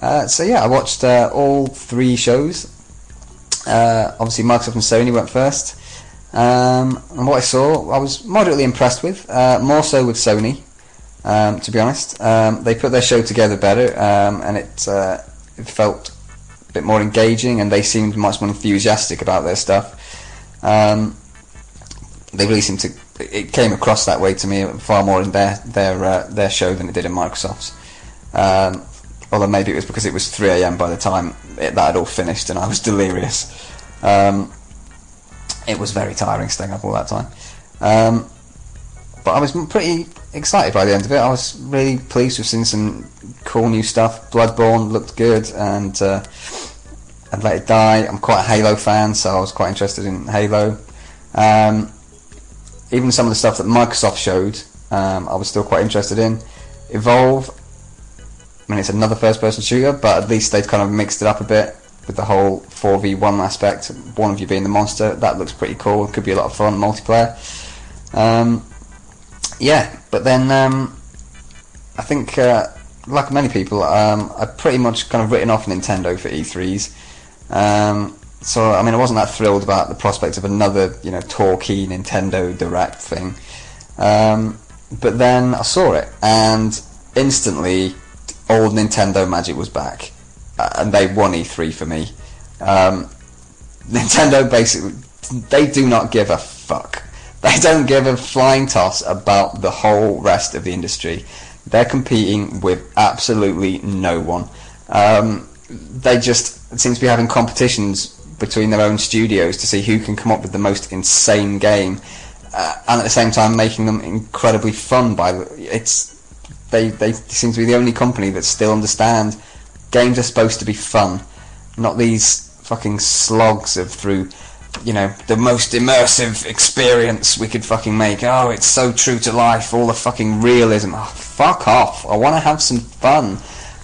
Uh, so yeah, I watched uh, all three shows. Uh, obviously, Microsoft and Sony went first. Um, and what I saw, I was moderately impressed with. Uh, more so with Sony um, to be honest. Um, they put their show together better, um, and it uh, it felt a bit more engaging, and they seemed much more enthusiastic about their stuff. Um, they really seemed to. It came across that way to me far more in their their uh, their show than it did in Microsoft's. Um, although maybe it was because it was 3 a.m. by the time it, that had all finished, and I was delirious. Um, it was very tiring staying up all that time. Um, but I was pretty excited by the end of it. I was really pleased with seeing some cool new stuff. Bloodborne looked good, and uh, and Let It Die. I'm quite a Halo fan, so I was quite interested in Halo. Um, even some of the stuff that Microsoft showed um, I was still quite interested in. Evolve, I mean, it's another first-person shooter, but at least they've kind of mixed it up a bit with the whole 4v1 aspect. One of you being the monster, that looks pretty cool. It could be a lot of fun multiplayer. Um, yeah, but then um, I think, uh, like many people, um, I've pretty much kind of written off Nintendo for E3s. Um, so, I mean, I wasn't that thrilled about the prospect of another, you know, talky Nintendo Direct thing. Um, but then I saw it, and instantly, old Nintendo magic was back, uh, and they won E3 for me. Um, Nintendo basically, they do not give a fuck. They don't give a flying toss about the whole rest of the industry. They're competing with absolutely no one. Um, they just seem to be having competitions between their own studios to see who can come up with the most insane game, uh, and at the same time making them incredibly fun. By the, it's they they seem to be the only company that still understand games are supposed to be fun, not these fucking slogs of through you know, the most immersive experience we could fucking make. Oh, it's so true to life, all the fucking realism. Oh, fuck off. I want to have some fun.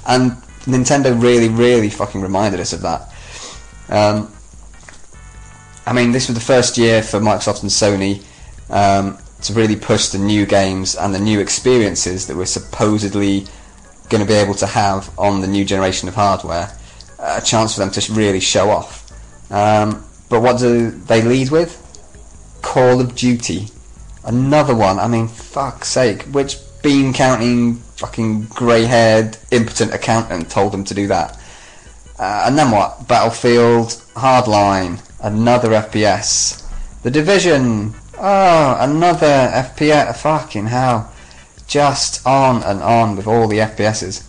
And Nintendo really, really fucking reminded us of that. Um, I mean, this was the first year for Microsoft and Sony um, to really push the new games and the new experiences that we're supposedly going to be able to have on the new generation of hardware. A chance for them to really show off. Um, but what do they lead with? Call of Duty. Another one. I mean, fuck's sake. Which bean counting, fucking grey haired, impotent accountant told them to do that? Uh, and then what? Battlefield, Hardline, another FPS. The Division, oh, another FPS. Fucking hell. Just on and on with all the FPSs.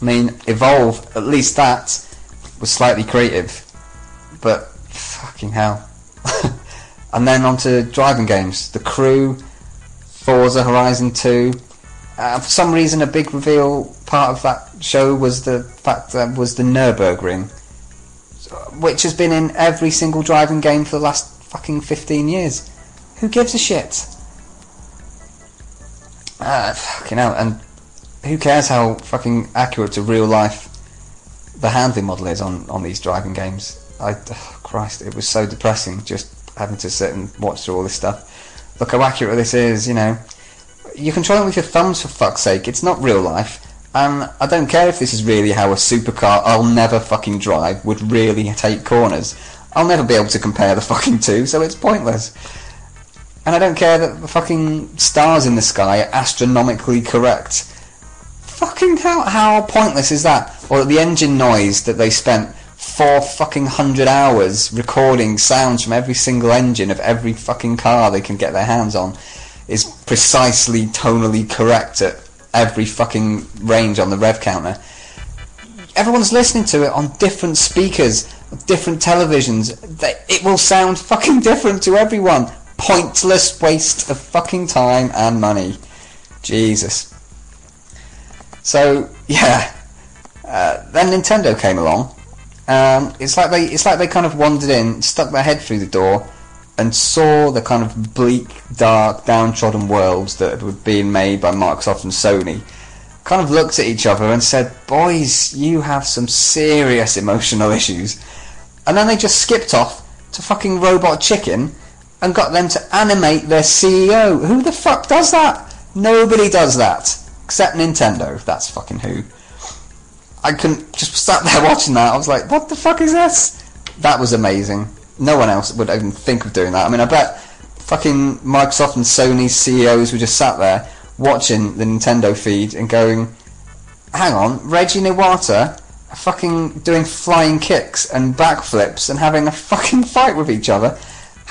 I mean, Evolve, at least that was slightly creative. But fucking hell. and then on to driving games. The Crew, Forza Horizon 2. Uh, for some reason, a big reveal part of that show was the fact that was the Nurburgring, which has been in every single driving game for the last fucking 15 years. Who gives a shit? Uh, fucking hell, and who cares how fucking accurate to real life the handling model is on, on these driving games? I, oh Christ, it was so depressing just having to sit and watch through all this stuff. Look how accurate this is, you know. You control it with your thumbs for fuck's sake. It's not real life. And I don't care if this is really how a supercar I'll never fucking drive would really take corners. I'll never be able to compare the fucking two, so it's pointless. And I don't care that the fucking stars in the sky are astronomically correct. Fucking how how pointless is that? Or the engine noise that they spent four fucking hundred hours recording sounds from every single engine of every fucking car they can get their hands on is precisely tonally correct at every fucking range on the rev counter. Everyone's listening to it on different speakers, different televisions. It will sound fucking different to everyone. Pointless waste of fucking time and money. Jesus. So yeah, uh, then Nintendo came along um, it's like they it's like they kind of wandered in, stuck their head through the door, and saw the kind of bleak, dark, downtrodden worlds that were being made by Microsoft and Sony. Kind of looked at each other and said, "Boys, you have some serious emotional issues," and then they just skipped off to fucking Robot Chicken and got them to animate their CEO. Who the fuck does that? Nobody does that except Nintendo. That's fucking who. I couldn't just sat there watching that. I was like, what the fuck is this? That was amazing. No one else would even think of doing that. I mean, I bet fucking Microsoft and Sony CEOs were just sat there watching the Nintendo feed and going, hang on, Reggie Iwata are fucking doing flying kicks and backflips and having a fucking fight with each other.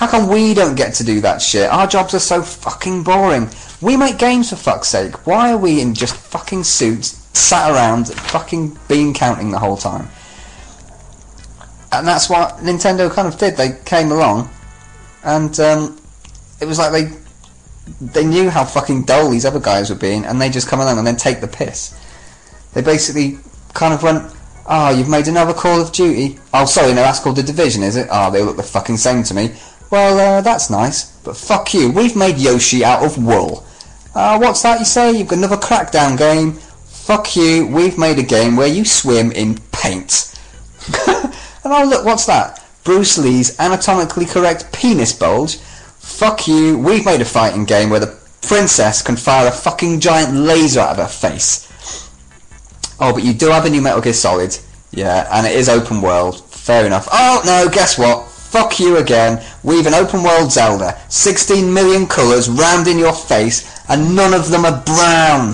How come we don't get to do that shit? Our jobs are so fucking boring. We make games for fuck's sake. Why are we in just fucking suits sat around fucking bean counting the whole time. And that's what Nintendo kind of did. They came along, and um, it was like they they knew how fucking dull these other guys were being, and they just come along and then take the piss. They basically kind of went, "Ah, oh, you've made another Call of Duty. Oh, sorry, no, that's called the Division, is it? Oh, they look the fucking same to me. Well, uh, that's nice, but fuck you. We've made Yoshi out of wool. Uh, what's that you say? You've got another Crackdown game? Fuck you, we've made a game where you swim in paint. and oh look, what's that? Bruce Lee's anatomically correct penis bulge? Fuck you, we've made a fighting game where the princess can fire a fucking giant laser out of her face. Oh, but you do have a new Metal Gear Solid. Yeah, and it is open world. Fair enough. Oh, no, guess what? Fuck you again. We've an open world Zelda. 16 million colours rammed in your face, and none of them are brown.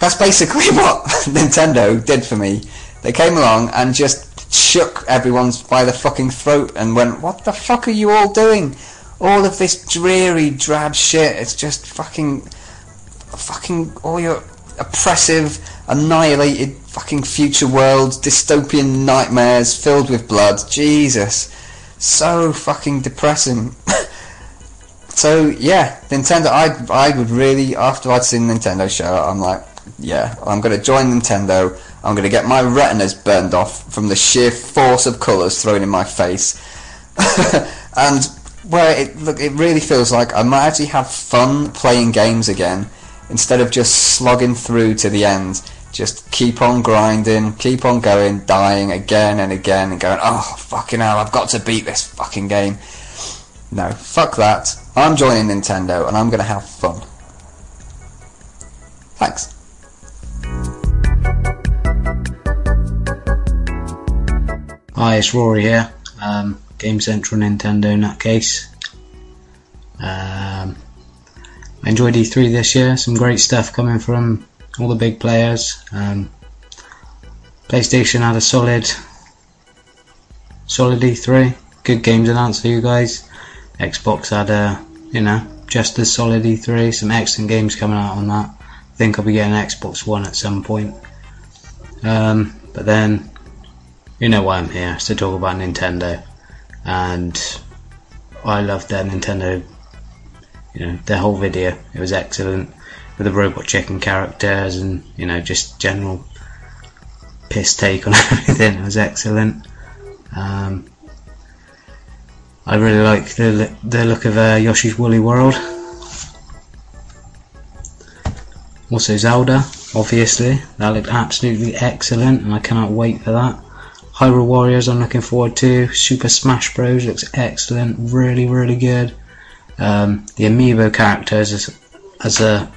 That's basically what Nintendo did for me. They came along and just shook everyone's by the fucking throat and went, what the fuck are you all doing? All of this dreary, drab shit. It's just fucking, fucking all your oppressive, annihilated fucking future worlds, dystopian nightmares filled with blood. Jesus. So fucking depressing. so yeah, Nintendo, I I would really, after I'd seen Nintendo show, I'm like, yeah, I'm to join Nintendo. I'm to get my retinas burned off from the sheer force of colours thrown in my face. and where it look, it really feels like I might actually have fun playing games again instead of just slogging through to the end. Just keep on grinding, keep on going, dying again and again, and going, oh fucking hell, I've got to beat this fucking game. No, fuck that. I'm joining Nintendo and I'm going to have fun. Thanks. Hi, it's Rory here. Um, Gamecentral Nintendo in that case. Um, I enjoyed E3 this year. Some great stuff coming from all the big players. Um, PlayStation had a solid, solid E3. Good games announced for you guys. Xbox had a, you know, just as solid E3. Some excellent games coming out on that. I think I'll be getting Xbox One at some point. Um, but then, you know why I'm here, it's to talk about Nintendo. And I love their Nintendo, you know, their whole video. It was excellent with the robot chicken characters and, you know, just general piss take on everything. Was excellent. Um, I really like the the look of uh, Yoshi's Woolly World. Also Zelda, obviously, that looked absolutely excellent, and I cannot wait for that. Hyrule Warriors, I'm looking forward to. Super Smash Bros looks excellent, really, really good. Um, the amiibo characters as, as a,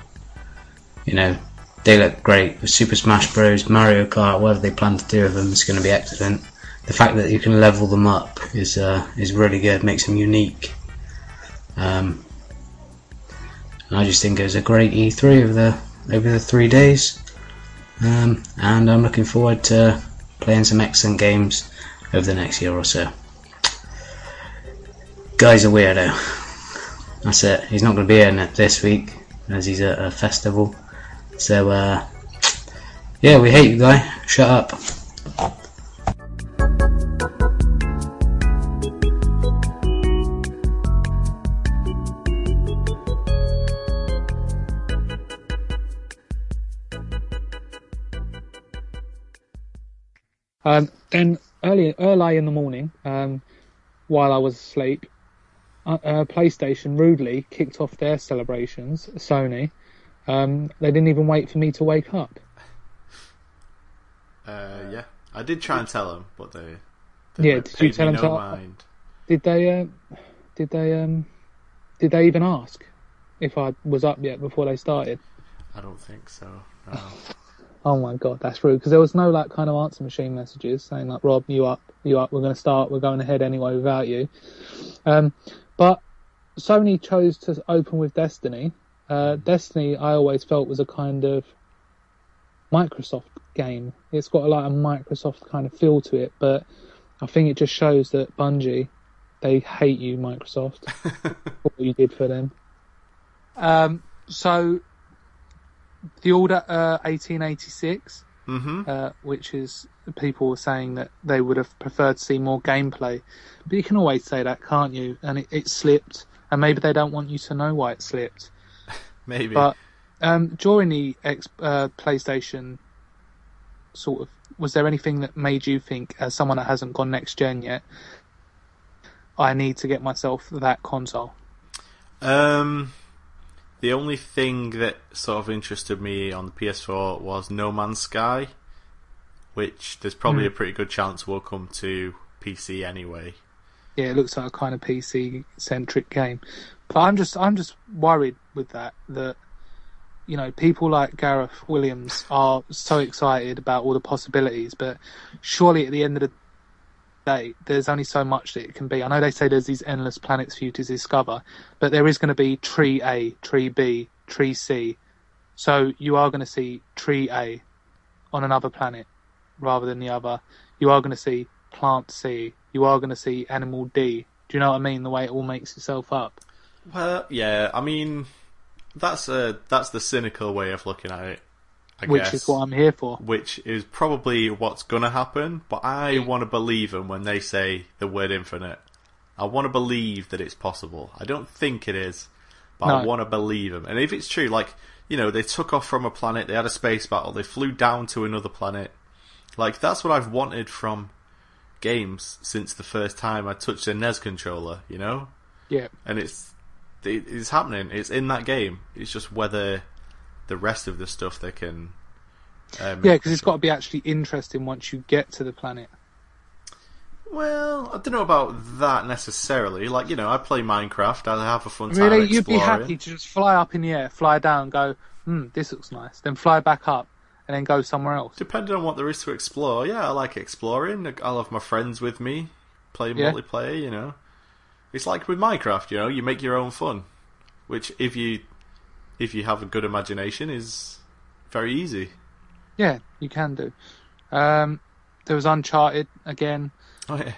you know, they look great. Super Smash Bros, Mario Kart, whatever they plan to do with them is going to be excellent. The fact that you can level them up is uh, is really good, makes them unique. Um, I just think it was a great E3 over the over the three days, um, and I'm looking forward to playing some excellent games over the next year or so. Guy's a weirdo. That's it. He's not going to be in it this week as he's at a festival. So, uh, yeah, we hate you, guy. Shut up. Um, then early, early in the morning, um, while I was asleep, uh, uh, PlayStation rudely kicked off their celebrations. Sony, um, they didn't even wait for me to wake up. Uh, yeah, I did try and tell them, but they. they Yeah, did you tell them no to- mind. Did they? Uh, did they? Um, did they even ask if I was up yet before they started? I don't think so. No. Oh my god, that's rude. Because there was no like kind of answer machine messages saying like, "Rob, you up? You up? We're going to start. We're going ahead anyway without you." Um, but Sony chose to open with Destiny. Uh, Destiny, I always felt was a kind of Microsoft game. It's got a, like a Microsoft kind of feel to it, but I think it just shows that Bungie they hate you, Microsoft, for what you did for them. Um, so the order uh, 1886 hmm uh, which is people were saying that they would have preferred to see more gameplay. But you can always say that, can't you? And it, it slipped, and maybe they don't want you to know why it slipped. Maybe. But um, during the uh, PlayStation, sort of, was there anything that made you think, as someone that hasn't gone next gen yet, I need to get myself that console? Um, The only thing that sort of interested me on the PS4 was No Man's Sky, which there's probably Hmm. a pretty good chance will come to PC anyway. Yeah, it looks like a kind of PC centric game. But I'm just I'm just worried with that that you know people like Gareth Williams are so excited about all the possibilities, but surely at the end of the day, there's only so much that it can be. I know they say there's these endless planets for you to discover, but there is going to be Tree A, Tree B, Tree C. So you are going to see Tree A on another planet rather than the other. You are going to see Plant C. You are going to see Animal D. Do you know what I mean? The way it all makes itself up. Well, yeah, I mean, that's a that's the cynical way of looking at it. I which guess. is what I'm here for. which is probably what's gonna happen. But I want to believe them when they say the word infinite. I want to believe that it's possible. I don't think it is, but I want to believe them. And if it's true, like you know, they took off from a planet, they had a space battle, they flew down to another planet. Like that's what I've wanted from games since the first time I touched a NES controller. You know, Yeah, and it's it- it's happening. It's in that game. It's just whether the rest of the stuff they can. Um, yeah, because it's got to be actually interesting once you get to the planet. Well, I don't know about that necessarily. Like, you know, I play Minecraft. I have a fun time Really, you'd be happy to just fly up in the air, fly down, go, hmm, this looks nice, then fly back up, and then go somewhere else. Depending on what there is to explore. Yeah, I like exploring. I'll have my friends with me, play Yeah. multiplayer. You know, it's like with Minecraft. You know, you make your own fun, which if you if you have a good imagination is very easy. Yeah, you can do. Um, there was Uncharted again. Oh yeah,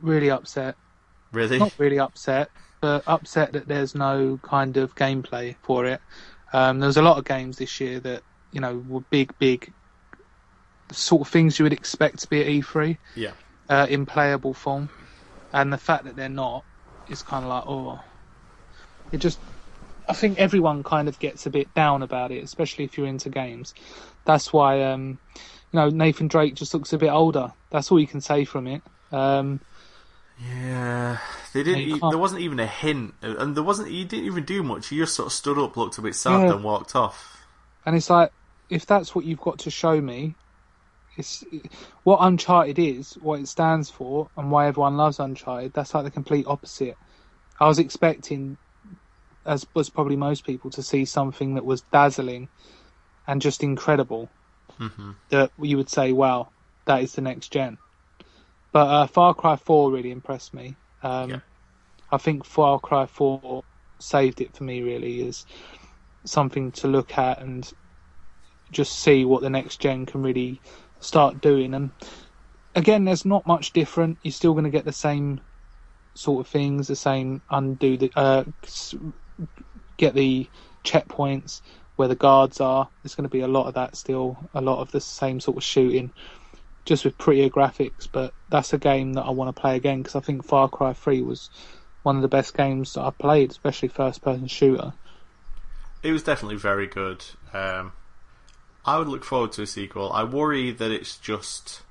Really upset. really? Not really upset, but upset that there's no kind of gameplay for it. Um, there was a lot of games this year that you know were big, big sort of things you would expect to be at E3 Yeah. uh, in playable form, and the fact that they're not is kind of like oh, it just. I think everyone kind of gets a bit down about it, especially if you're into games. That's why, um, you know, Nathan Drake just looks a bit older. That's all you can say from it. Um, Yeah, they didn't. you e- there wasn't even a hint, and there wasn't. He didn't even do much. He just sort of stood up, looked a bit sad, Yeah. and walked off. And it's like, if that's what you've got to show me, it's what Uncharted is, what it stands for, and why everyone loves Uncharted. That's like the complete opposite. I was expecting, as was probably most people, to see something that was dazzling and just incredible. hmm That you would say, "Wow, that is the next gen." But uh, Far Cry Four really impressed me. Um, Yeah. I think Far Cry Four saved it for me. Really, is something to look at and just see what the next gen can really start doing. And again, there's not much different. You're still going to get the same sort of things, the same undo the uh, get the checkpoints where the guards are. There's going to be a lot of that still, a lot of the same sort of shooting, just with prettier graphics. But that's a game that I want to play again because I think Far Cry 3 was one of the best games that I played, especially first person shooter. It was definitely very good. Um, I would look forward to a sequel. I worry that it's just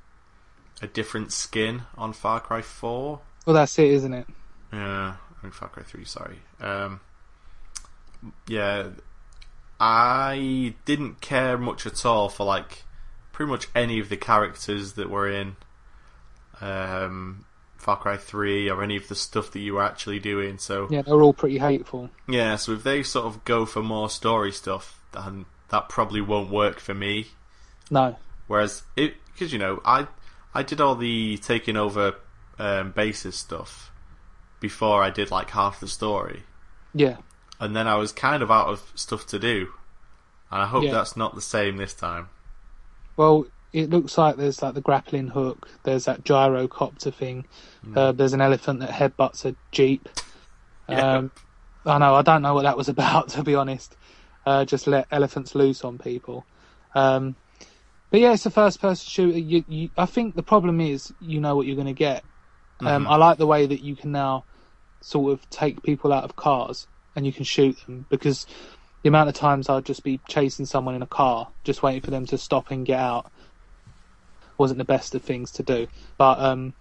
a different skin on Far Cry Four. Well, that's it, isn't it? Yeah, I mean Far Cry Three. Sorry. Um, yeah, I didn't care much at all for like pretty much any of the characters that were in um, Far Cry Three or any of the stuff that you were actually doing. So Yeah, they're all pretty hateful. yeah, so if they sort of go for more story stuff, then that probably won't work for me. No. Whereas it, because you know, I I did all the taking over um, bases stuff before I did like half the story, Yeah. and then I was kind of out of stuff to do, and I hope Yeah. that's not the same this time. Well, it looks like there's like the grappling hook. There's that gyrocopter thing. Uh, there's an elephant that headbutts a jeep. Yeah. Um, I know. I don't know what that was about, to be honest. Uh, just let elephants loose on people. Um, but yeah, it's a first-person shooter. You, you, I think the problem is you know what you're going to get. Um, Mhm. I like the way that you can now sort of take people out of cars and you can shoot them because the amount of times I'd just be chasing someone in a car, just waiting for them to stop and get out, wasn't the best of things to do. But um,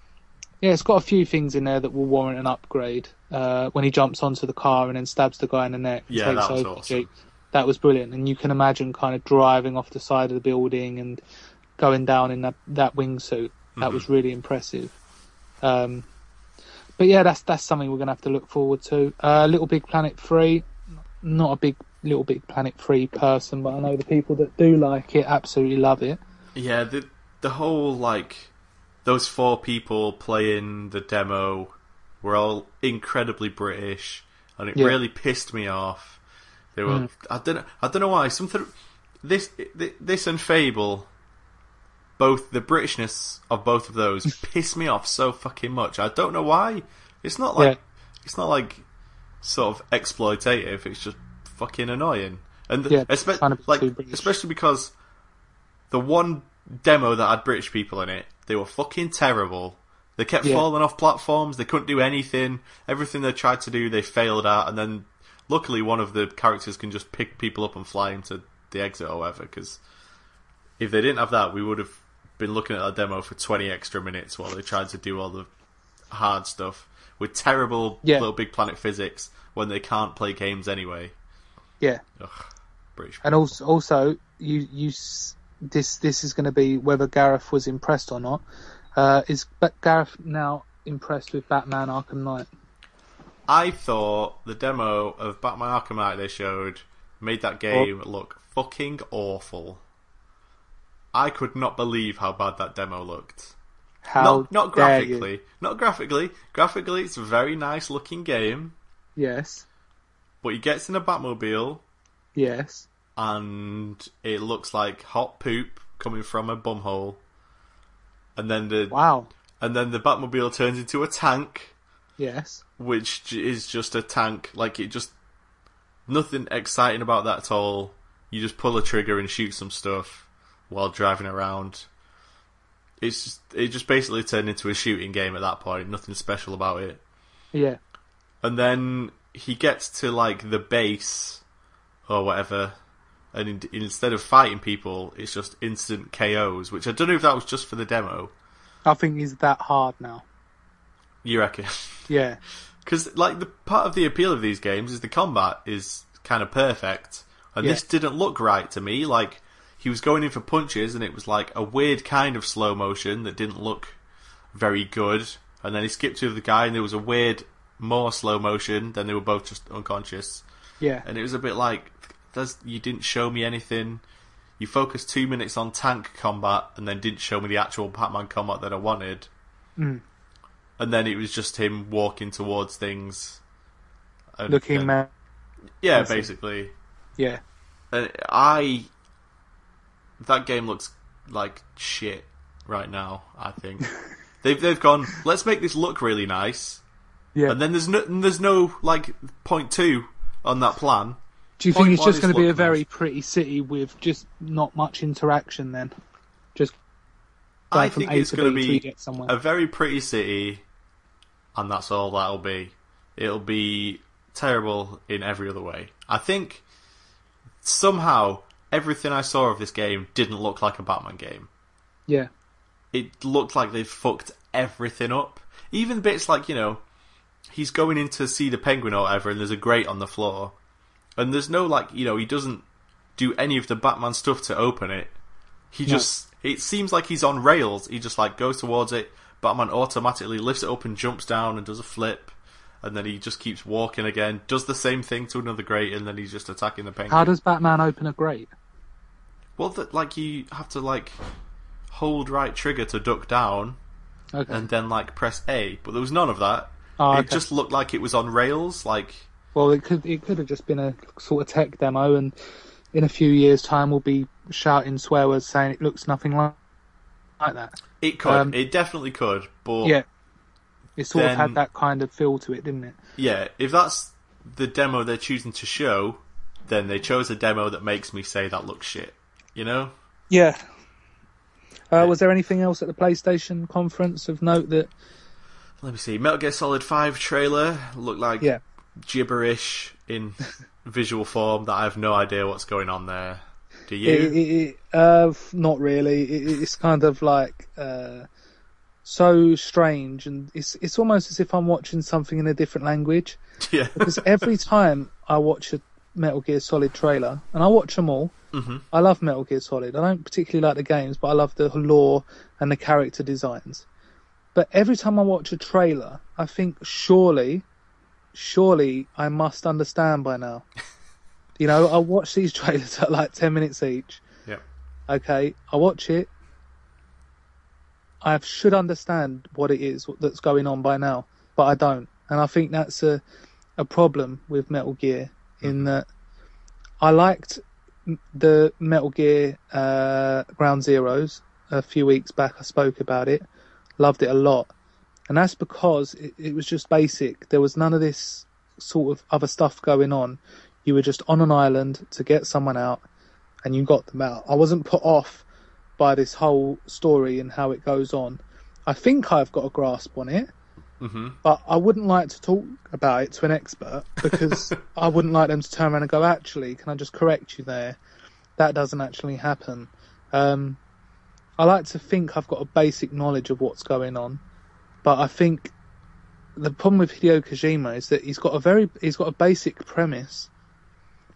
yeah, it's got a few things in there that will warrant an upgrade. uh, when he jumps onto the car and then stabs the guy in the neck. Yeah, takes over awesome. That was brilliant, and you can imagine kind of driving off the side of the building and going down in that that wingsuit. That Mhm. was really impressive. Um, but yeah, that's that's something we're going to have to look forward to. Uh, Little Big Planet three, not a big Little Big Planet three person, but I know the people that do like it absolutely love it. Yeah, the the whole like those four people playing the demo were all incredibly British, and it Yeah. really pissed me off. They were Mm. I don't I don't know why something this this and Fable. Both the Britishness of both of those piss me off so fucking much. I don't know why. It's not like Yeah. it's not like sort of exploitative. It's just fucking annoying. And Yeah, espe- kind of like especially because the one demo that had British people in it, they were fucking terrible. They kept Yeah. falling off platforms. They couldn't do anything. Everything they tried to do, they failed at. And then, luckily, one of the characters can just pick people up and fly into the exit or whatever. Because if they didn't have that, we would have been looking at a demo for 20 extra minutes while they tried to do all the hard stuff with terrible Yeah. little big planet physics when they can't play games anyway. Yeah, Ugh, British. and also also you you this this is going to be whether Gareth was impressed or not. Uh, is but Gareth now impressed with Batman Arkham Knight? I thought the demo of Batman Arkham Knight they showed made that oh. game look fucking awful. I could not believe how bad that demo looked. How not not dare you. graphically, not graphically. Graphically, it's a very nice looking game, Yes, but he gets in a Batmobile yes, and it looks like hot poop coming from a bumhole, and then the wow, and then the Batmobile turns into a tank. Yes, which is just a tank. Like it just nothing exciting about that at all. You just pull a trigger and shoot some stuff while driving around. It's just, it just basically turned into a shooting game at that point. Nothing special about it. yeah, And then he gets to like the base or whatever, and in, instead of fighting people, it's just instant KOs. Which I don't know if that was just for the demo. I think he's that hard now. You reckon? Yeah, Because like the part of the appeal of these games is the combat is kind of perfect, and Yeah. this didn't look right to me. Like he was going in for punches, and it was like a weird kind of slow motion that didn't look very good. And then he skipped to the guy, and there was a weird more slow motion. Then they were both just unconscious, yeah, and it was a bit like, "Does you didn't show me anything." You focused two minutes on tank combat, and then didn't show me the actual Batman combat that I wanted Mm. And then it was just him walking towards things. And, looking and- man. yeah, basically. Yeah, And I that game looks like shit right now. I think they've they've gone. Let's make this look really nice, yeah. and then there's no there's no like point two on that plan. Do you point think it's just going to be a look very nice. pretty city with just not much interaction then? Just I think it's going to B till you be a very pretty city, and that's all that'll be. It'll be terrible in every other way. I think somehow everything I saw of this game didn't look like a Batman game. yeah, It looked like they fucked everything up. Even bits like, you know, he's going in to see the penguin or whatever, and there's a grate on the floor. And there's no, like, you know, he doesn't do any of the Batman stuff to open it. He No. just, it seems like he's on rails. He just, like, goes towards it. Batman automatically lifts it up and jumps down and does a flip. And then he just keeps walking again, does the same thing to another grate, and then he's just attacking the penguin. how does Batman open a grate? Well, that like you have to like hold right trigger to duck down, Okay, and then like press A. But there was none of that. oh, It okay. just looked like it was on rails. Like well, it could it could have just been a sort of tech demo, and in a few years' time, we'll be shouting swear words saying it looks nothing like like that. It could, Um, it definitely could. But Yeah, it sort of had that kind of feel to it, didn't it? yeah, if that's the demo they're choosing to show, then they chose a demo that makes me say that looks shit. You know? Yeah. Uh, was there anything else at the PlayStation conference of note that? Let me see. Metal Gear Solid Five trailer looked like Yeah. gibberish in visual form that I have no idea what's going on there. Do you? It, it, uh, not really. It, it's kind of like uh, so strange, and it's it's almost as if I'm watching something in a different language. Yeah. Because every time I watch a Metal Gear Solid trailer, and I watch them all, Mhm. I love Metal Gear Solid. I don't particularly like the games, but I love the lore and the character designs. But every time I watch a trailer, I think surely, surely I must understand by now. you know, I watch these trailers at like ten minutes each. Yeah. Okay, I watch it. I should understand what it is that's going on by now, but I don't, and I think that's a a problem with Metal Gear in that I liked the Metal Gear uh, Ground Zeroes a few weeks back. I spoke about it, loved it a lot, and that's because it, it was just basic. There was none of this sort of other stuff going on. You were just on an island to get someone out, and you got them out. I wasn't put off by this whole story and how it goes on. I think I've got a grasp on it, hmm but I wouldn't like to talk about it to an expert because I wouldn't like them to turn around and go, actually, can I just correct you there? That doesn't actually happen. Um, I like to think I've got a basic knowledge of what's going on, but I think the problem with Hideo Kojima is that he's got a very he's got a basic premise,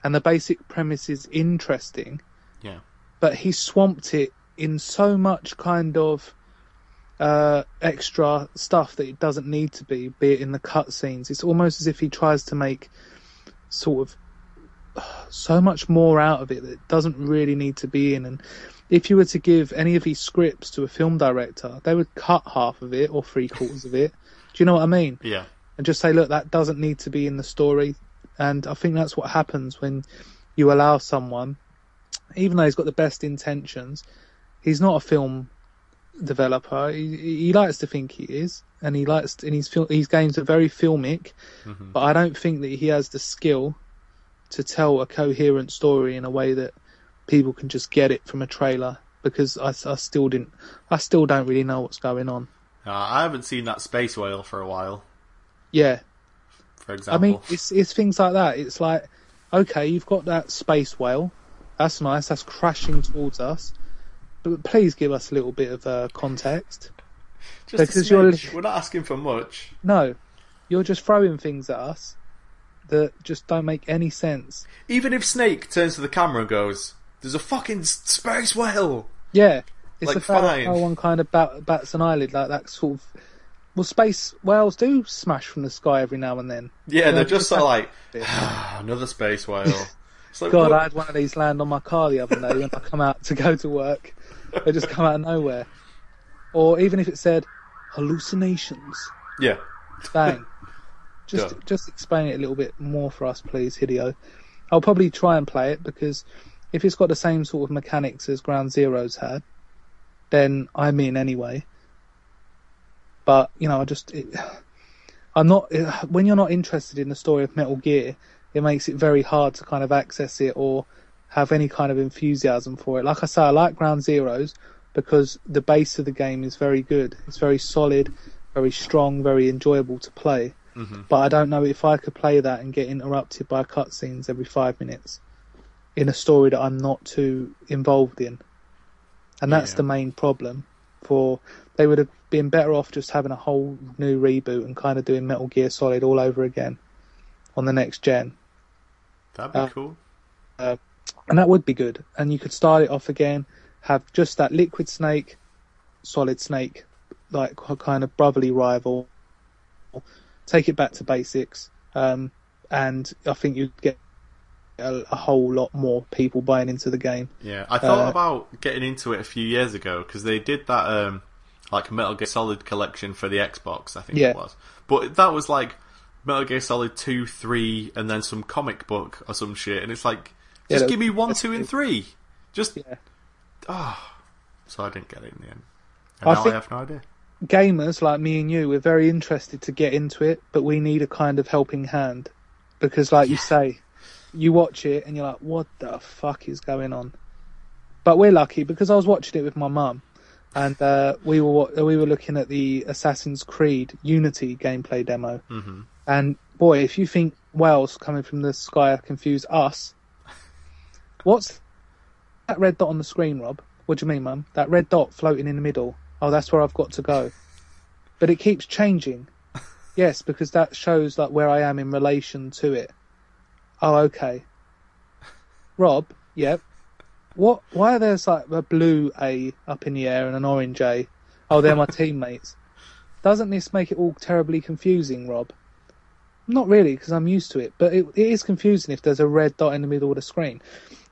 and the basic premise is interesting, Yeah. but he swamped it in so much kind of uh, extra stuff that it doesn't need to be, be it in the cutscenes. It's almost as if he tries to make sort of so much more out of it that doesn't really need to be in. And if you were to give any of these scripts to a film director, they would cut half of it or three quarters of it. Do you know what I mean? Yeah. and just say, look, that doesn't need to be in the story. And I think that's what happens when you allow someone, even though he's got the best intentions, he's not a film developer. He, he likes to think he is, and he likes, and his fil- his games are very filmic. Mhm. But I don't think that he has the skill to tell a coherent story in a way that people can just get it from a trailer. Because I, I still didn't, I still don't really know what's going on. Uh, I haven't seen that space whale for a while, Yeah, for I mean, it's it's things like that. It's like, okay, you've got that space whale. That's nice. That's crashing towards us. But please give us a little bit of uh, context. Just because you're- We're not asking for much. No, you're just throwing things at us that just don't make any sense. Even if Snake turns to the camera and goes, "There's a fucking space whale," Yeah, it's Like, the fact that fine. no one kind of bat, bats an eyelid like that sort of. Well, space whales do smash from the sky every now and then. yeah, they're Yeah, just sort of like, another space whale. Like, God, what- I had one of these land on my car the other day when I come out to go to work. They just come out of nowhere. Or even if it said hallucinations, yeah, bang. Just Done. just explain it a little bit more for us, please, Hideo. I'll probably try and play it because if it's got the same sort of mechanics as Ground Zeroes had, then I'm in anyway. But you know, I just it, I'm not when you're not interested in the story of Metal Gear, it makes it very hard to kind of access it or have any kind of enthusiasm for it. Like I say, I like Ground Zeroes because the base of the game is very good. It's very solid, very strong, very enjoyable to play. Mhm. But I don't know if I could play that and get interrupted by cutscenes every five minutes in a story that I'm not too involved in. And that's Yeah. the main problem. For they would have been better off just having a whole new reboot and kind of doing Metal Gear Solid all over again on the next gen. that'd be Uh, cool. and that would be good. And you could start it off again, have just that Liquid Snake, Solid Snake, like a kind of brotherly rival. Take it back to basics, um, and I think you'd get a, a whole lot more people buying into the game. Yeah, I thought uh, about getting into it a few years ago because they did that um, like Metal Gear Solid collection for the Xbox, I think Yeah. it was. But that was like Metal Gear Solid two, three, and then some comic book or some shit, and it's like just that- give me one, two, and three. Just Yeah. ah, so I didn't get it in the end. And I now I have no idea. Gamers like me and you, we're very interested to get into it, but we need a kind of helping hand because, like you say, you watch it and you're like, "What the fuck is going on?" But we're lucky because I was watching it with my mum, and uh, we were we were looking at the Assassin's Creed Unity gameplay demo, hmm and boy, if you think whales coming from the sky confuse us, what's that red dot on the screen, Rob? What do you mean, Mum? That red dot floating in the middle. Oh, that's where I've got to go. but it keeps changing. yes, because that shows like where I am in relation to it. Oh, okay. Rob, yep. What? Why are there's like a blue A up in the air and an orange A? Oh, they're my teammates. Doesn't this make it all terribly confusing, Rob? Not really, because I'm used to it. But it, it is confusing if there's a red dot in the middle of the screen,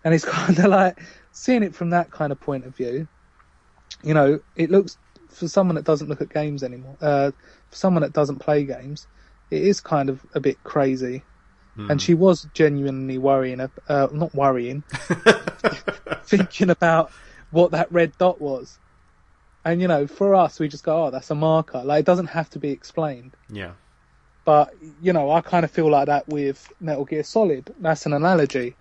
and it's kind of like seeing it from that kind of point of view. You know, it looks for someone that doesn't look at games anymore. Uh, for someone that doesn't play games, it is kind of a bit crazy. And she was genuinely worrying, uh, not worrying, thinking about what that red dot was. And you know, for us, we just go, "Oh, that's a marker." Like it doesn't have to be explained. Yeah. But you know, I kind of feel like that with Metal Gear Solid. That's an analogy.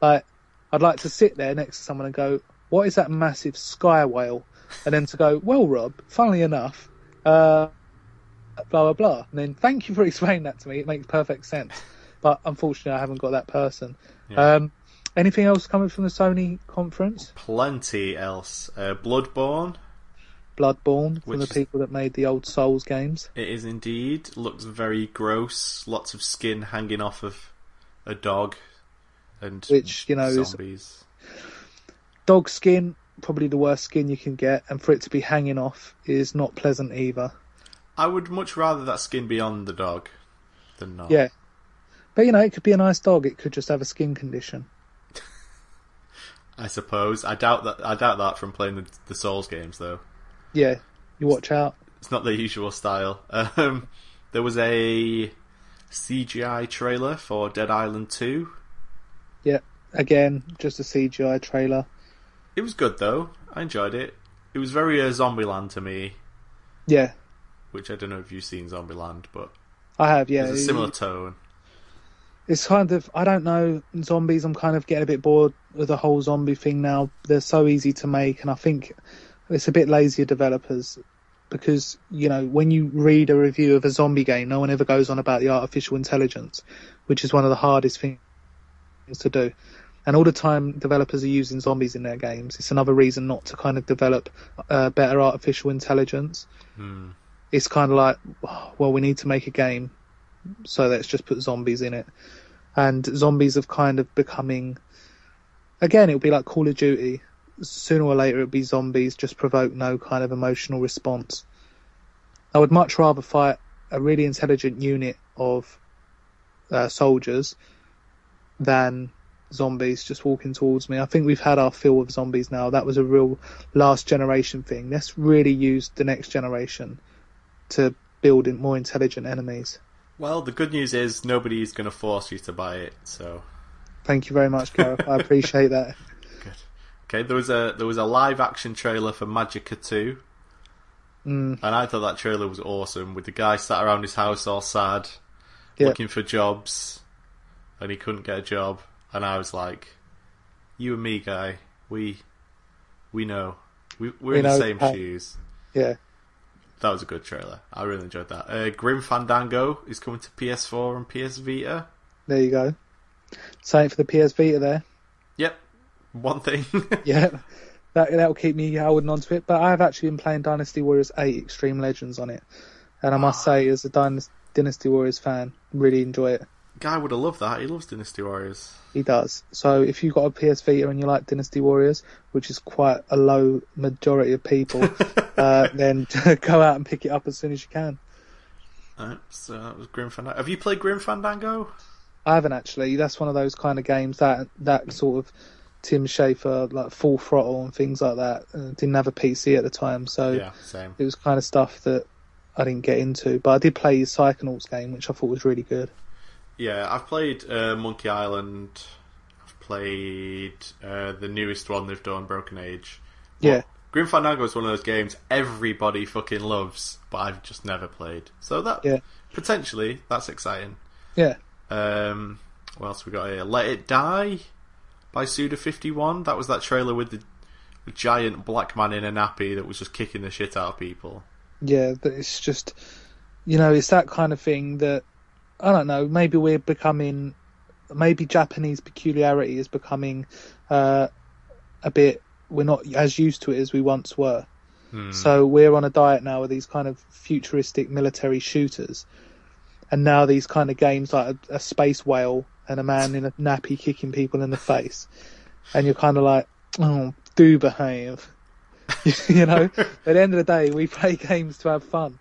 Like I'd like to sit there next to someone and go, "What is that massive sky whale?" And then to go, "Well, Rob, funnily enough, uh, blah blah blah." And then thank you for explaining that to me. It makes perfect sense. But unfortunately, I haven't got that person. Yeah. Um, anything else coming from the Sony conference? Plenty else. Uh, Bloodborne. Bloodborne from the people that made the old Souls games. It is indeed. Looks very gross. Lots of skin hanging off of a dog. And Which, you know, is- zombies. Dog skin, probably the worst skin you can get, and for it to be hanging off is not pleasant either. I would much rather that skin be on the dog than not. Yeah. But you know, it could be a nice dog. It could just have a skin condition. I suppose. I doubt that. I doubt that from playing the, the Souls games, though. Yeah, you watch out. It's not the usual style. Um, there was a CGI trailer for Dead Island 2. Yeah, again, just a CGI trailer. It was good though. I enjoyed it. It was very uh, Zombieland to me, Yeah, which I don't know if you've seen Zombieland, but I have. Yeah, it's a similar tone. It's kind of I don't know zombies. I'm kind of getting a bit bored with the whole zombie thing now. They're so easy to make, and I think it's a bit lazy of developers because you know when you read a review of a zombie game, no one ever goes on about the artificial intelligence, which is one of the hardest things to do. And all the time, developers are using zombies in their games. It's another reason not to kind of develop uh, better artificial intelligence. Hmm. It's kind of like, well, we need to make a game, so let's just put zombies in it. And zombies have kind of becoming, again, it would be like Call of Duty. Sooner or later, it would be zombies, just provoke no kind of emotional response. I would much rather fight a really intelligent unit of uh, soldiers than zombies just walking towards me. I think we've had our fill of zombies now. That was a real last generation thing. Let's really use the next generation to build in more intelligent enemies. Well, the good news is nobody's going to force you to buy it. So, Thank you very much, Gareth. I appreciate that. okay, there was a there was a live action trailer for Magicka 2, Mm, and I thought that trailer was awesome. With the guy sat around his house all sad, Yeah. looking for jobs, and he couldn't get a job, and I was like, "You and me, guy, we we know, we, we're We in the same shoes." yeah. That was a good trailer. I really enjoyed that. Uh, Grim Fandango is coming to PS4 and PS Vita. There you go. Same for the PS Vita there. Yep, one thing. Yeah. That that'll keep me holding on to it. But I've actually been playing Dynasty Warriors 8 Extreme Legends on it. And I must say, as a Dynasty, Dynasty Warriors fan, really enjoy it. Guy would have loved that. He loves Dynasty Warriors. He does. So if you've got a PS Vita and you like Dynasty Warriors, which is quite a low majority of people, uh, then go out and pick it up as soon as you can. Alright, so that was Grim Fandango. Have you played Grim Fandango? I haven't actually. That's one of those kind of games that that sort of Tim Schafer like full throttle and things like that. Uh, didn't have a PC at the time, so Yeah, same. it was kind of stuff that I didn't get into. But I did play his Psychonauts game, which I thought was really good. Yeah, I've played uh, Monkey Island. I've played uh, the newest one they've done, Broken Age. Yeah, Grim Fandango is one of those games everybody fucking loves, but I've just never played. So that Yeah. potentially that's exciting. yeah, Um, what else we got here? Let It Die by Suda51. That was that trailer with the, the giant black man in a nappy that was just kicking the shit out of people. yeah. But it's just, you know, it's that kind of thing that I don't know. Maybe we're becoming, maybe Japanese peculiarity is becoming uh, a bit. We're not as used to it as we once were. So we're on a diet now with these kind of futuristic military shooters, and now these kind of games like a, a space whale and a man in a nappy kicking people in the face, and you're kind of like, oh, do behave. you know, at the end of the day, we play games to have fun,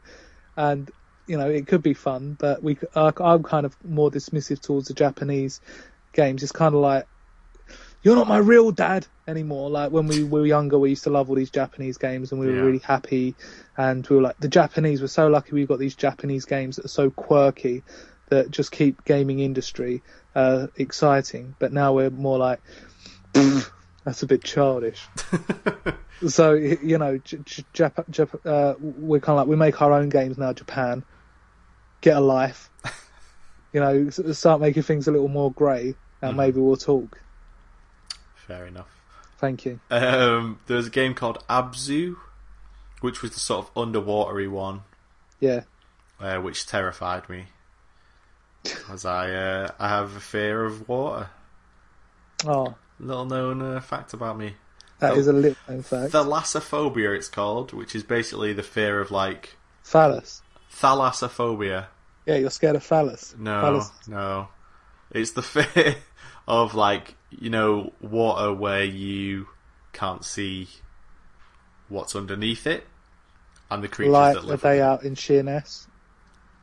and you know it could be fun, but we I, I'm kind of more dismissive towards the Japanese games. It's kind of like you're not my real dad anymore. Like when we were younger, we used to love all these Japanese games, and we were Yeah. really happy, and we were like the Japanese. We're so lucky we've got these Japanese games that are so quirky that just keep gaming industry uh, exciting. But now we're more like. That's a bit childish. so you know, Jap- Jap- uh, we're kind of like we make our own games now. Japan, get a life. you know, start making things a little more grey, and maybe we'll talk. Fair enough. Thank you. Um, there was a game called Abzu, which was the sort of underwatery one, Yeah, uh, which terrified me. As I, uh, I have a fear of water. oh, Little known uh, fact about me. that Oh. is a little known fact. Thalassophobia, it's called, which is basically the fear of like Phallus. Thalassophobia. Yeah, you're scared of phallus. No, Phallus. no. It's the fear of like you know water where you can't see what's underneath it, and the creatures Like that the live. day in it. out in Sheerness,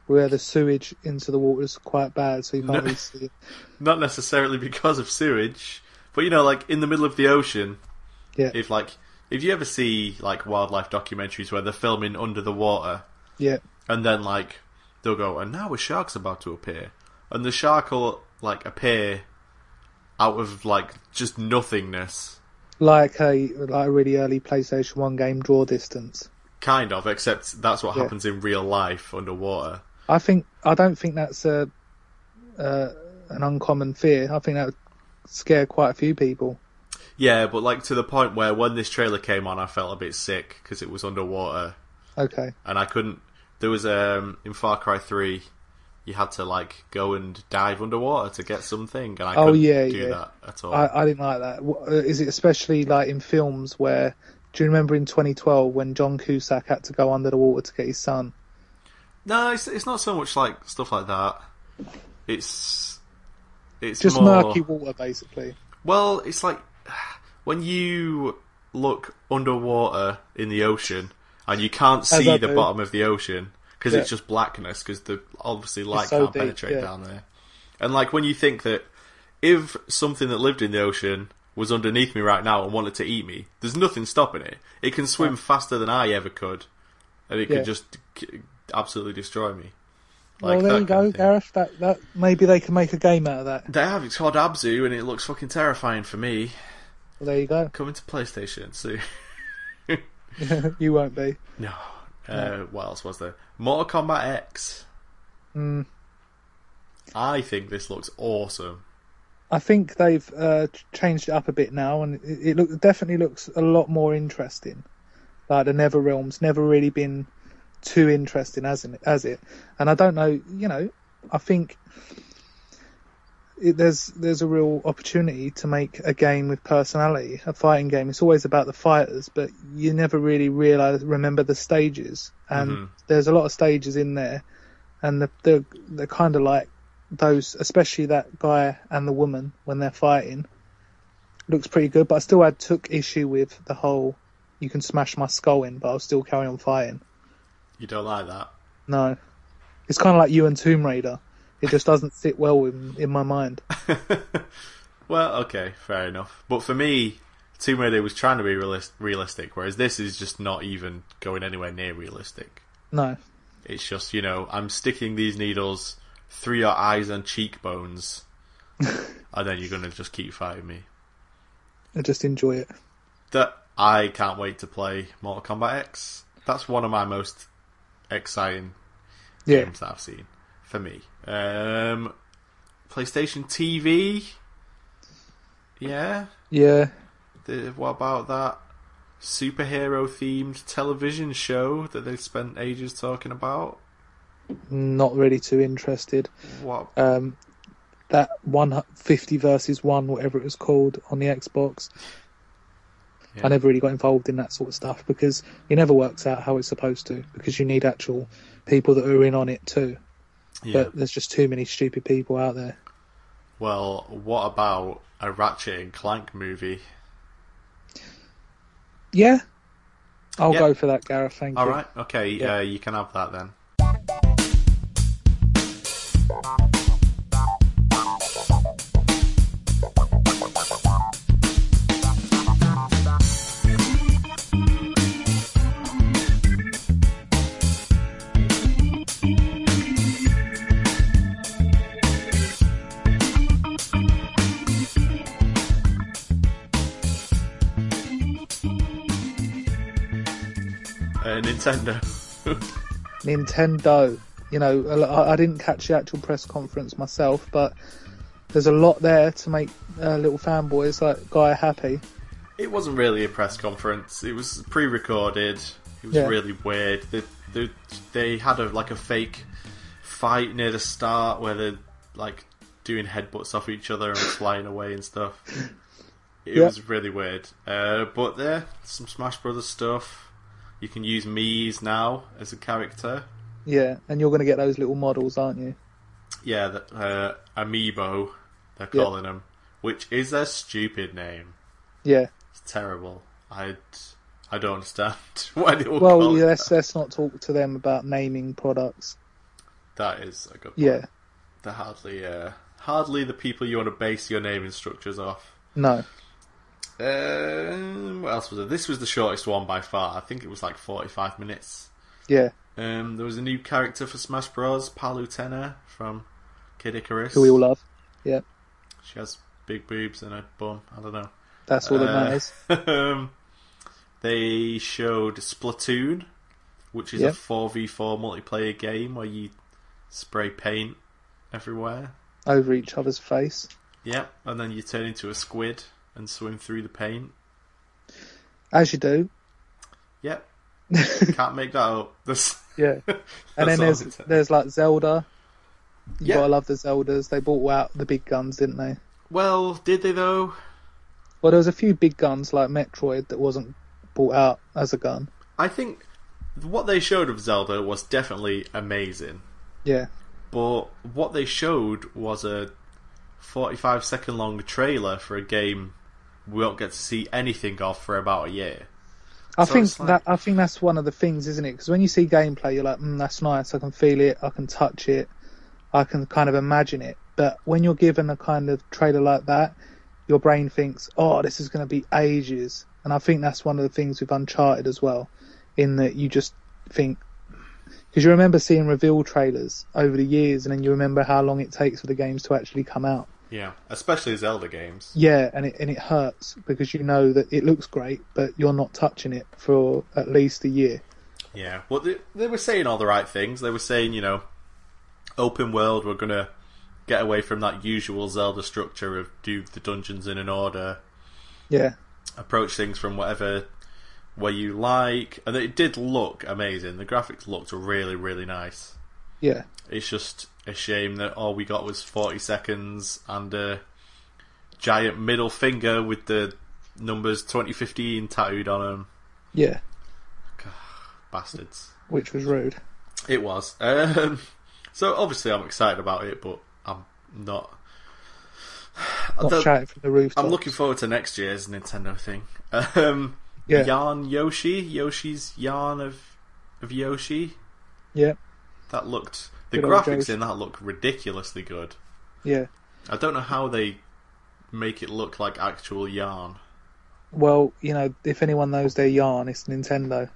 where the sewage into the water is quite bad, so you can't No. really see it. Not necessarily because of sewage, but you know, like in the middle of the ocean. Yeah. If like if you ever see like wildlife documentaries where they're filming under the water, Yeah, and then like they'll go, and now a shark's about to appear, and the shark will like appear out of like just nothingness, like a like a really early PlayStation One game, Draw Distance. kind of. Except that's what Yeah. happens in real life underwater. I think I don't think that's a uh, an uncommon fear. I think that would scare quite a few people. Yeah, but like to the point where when this trailer came on, I felt a bit sick because it was underwater, Okay, and I couldn't. There was um in Far Cry Three, you had to like go and dive underwater to get something, and I Oh, couldn't yeah, do yeah. that at all. I, I didn't like that. Uh, Is it especially like in films where? Do you remember in 2012 when John Cusack had to go under the water to get his son? No, it's it's not so much like stuff like that. It's it's Just more, murky water, basically. Well, it's like when you look underwater in the ocean and you can't see the do. bottom of the ocean because Yeah. it's just blackness because the obviously light so can't deep, penetrate yeah. down there. And like when you think that if something that lived in the ocean was underneath me right now and wanted to eat me, there's nothing stopping it. It can swim faster than I ever could, and it Yeah. could just absolutely destroy me. well, there you go. Gareth. That that maybe they can make a game out of that. They have. It's called Abzu, and it looks fucking terrifying for me. Well, there you go. Coming to PlayStation soon. you won't be. No. Uh, what else was there? Mortal Kombat X. Mm. I think this looks awesome. I think they've uh, changed it up a bit now, and it, it look, definitely looks a lot more interesting. Like the Nether Realms, never really been too interesting as in, as it, and I don't know. You know, I think it, there's there's a real opportunity to make a game with personality, a fighting game. It's always about the fighters, but you never really realize remember the stages, and Mhm. there's a lot of stages in there, and the, they're they're kind of like those, especially that guy and the woman when they're fighting, looks pretty good. But I still had took issue with the whole you can smash my skull in, but I'll still carry on fighting. You don't like that? No, it's kind of like you and Tomb Raider. It just doesn't sit well in, in my mind. Well, okay, fair enough. But for me, Tomb Raider was trying to be realis- realistic, whereas this is just not even going anywhere near realistic. No, It's just, you know, I'm sticking these needles through your eyes and cheekbones, and then you're going to just keep fighting me. I just enjoy it. that I can't wait to play Mortal Kombat X. That's one of my most exciting Yeah, games that I've seen for me. Um, PlayStation TV. Yeah. yeah. The, what about that superhero themed television show that they've spent ages talking about? Not really too interested. What? Um, that one fifty versus one, whatever it was called on the Xbox. I never really got involved in that sort of stuff because it never works out how it's supposed to because you need actual people that are in on it too. Yeah. But there's just too many stupid people out there. Well, what about a Ratchet and Clank movie? Yeah, I'll Yeah. go for that, Gareth. Thank All you. All right. okay, Yeah. uh, you can have that then. Nintendo. Nintendo. You know, I I didn't catch the actual press conference myself, but there's a lot there to make uh, little fanboys like Guy happy. It wasn't really a press conference. It was pre-recorded. It was Yeah. really weird. They, they they had a like a fake fight near the start where they're like doing headbutts off each other and flying away and stuff. It Yeah. was really weird. Uh, but there, some Smash Brothers stuff. You can use Mii's now as a character. Yeah, and you're going to get those little models, aren't you? Yeah, the, uh, Amiibo, they're Yeah. calling them, which is a stupid name. Yeah. It's terrible. I I don't understand why they will Well, call yeah, it let's let's not talk to them about naming products. That is a good point. Yeah. They're hardly, uh, hardly the people you want to base your naming structures off. No. Um, what else was it? This was the shortest one by far. I think it was like 45 minutes. Yeah. Um, there was a new character for Smash Bros. Palutena from Kid Icarus. Who we all love. Yeah. She has big boobs and a bum. I don't know. That's all that Uh, matters. um, they showed Splatoon, which is Yeah. a 4v4 multiplayer game where you spray paint everywhere. Over each other's face. Yep, and then you turn into a squid and swim through the paint. As you do. Yep. Can't make that up. That's, Yeah. And then there's I can tell. there's like Zelda. You Yeah. gotta love the Zeldas. They brought out the big guns, didn't they? Well, did they though? Well, there was a few big guns like Metroid that wasn't brought out as a gun. I think what they showed of Zelda was definitely amazing. Yeah. But what they showed was a 45 second long trailer for a game we won't get to see anything of for about a year. I So think like- that I think that's one of the things, isn't it? Because when you see gameplay, you're like, mm, "That's nice. I can feel it. I can touch it. I can kind of imagine it." But when you're given a kind of trailer like that, your brain thinks, "Oh, this is going to be ages." And I think that's one of the things with Uncharted as well, in that you just think because you remember seeing reveal trailers over the years, and then you remember how long it takes for the games to actually come out. Yeah, especially Zelda games. Yeah, and it and it hurts because you know that it looks great, but you're not touching it for at least a year. Yeah, well, they, they were saying all the right things. They were saying, you know, open world, we're going to get away from that usual Zelda structure of do the dungeons in an order, Yeah, approach things from whatever way you like. And it did look amazing. The graphics looked really, really nice. yeah, It's just a shame that all we got was 40 seconds and a giant middle finger with the numbers 2015 tattooed on them. yeah, Bastards. which was rude. It was. Um, so obviously I'm excited about it, but I'm not. Not The- shouting from the rooftop. I'm looking forward to next year's Nintendo thing. Um, Yeah. Yarn Yoshi, Yoshi's Yarn of of Yoshi. Yeah, That looked the Good graphics in that look ridiculously good. yeah. I don't know how they make it look like actual yarn. Well, you know, if anyone knows their yarn, it's Nintendo.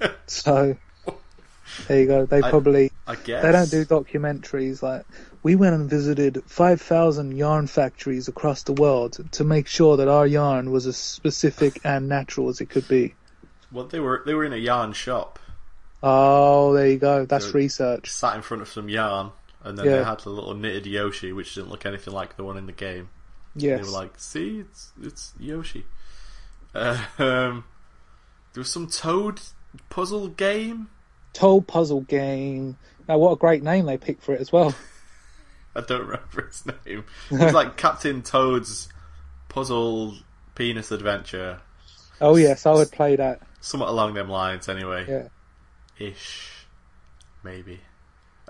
so there you go. They I- probably I guess they don't do documentaries like we went and visited five thousand yarn factories across the world to make sure that our yarn was as specific and natural as it could be. Well, they were they were in a yarn shop, Oh, there you go. That's So- research. sat in front of some yarn, and then Yeah. they had a little knitted Yoshi, which didn't look anything like the one in the game. Yes. They were like, "See, it's it's Yoshi." Uh, um, there was some Toad puzzle game. Toll puzzle game. Now, what a great name they picked for it as well. I don't remember its name. It was like Captain Toad's puzzle Penis Adventure. Oh yes, I would play that. Somewhat along them lines, anyway. Yeah. Ish. Maybe.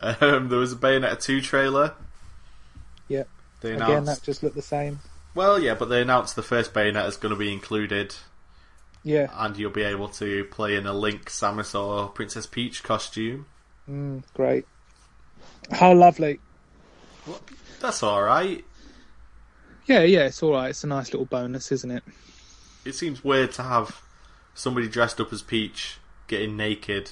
Um, there was a Bayonetta 2 trailer. Yeah. They Again, that just looked the same. Well, yeah, but they announced the first Bayonetta is going to be included, Yeah. and you'll be able to play in a Link, Samus, or Princess Peach costume. Mm, great. How lovely. That's alright. Yeah, yeah, it's all right. It's a nice little bonus, isn't it? It seems weird to have somebody dressed up as Peach getting naked.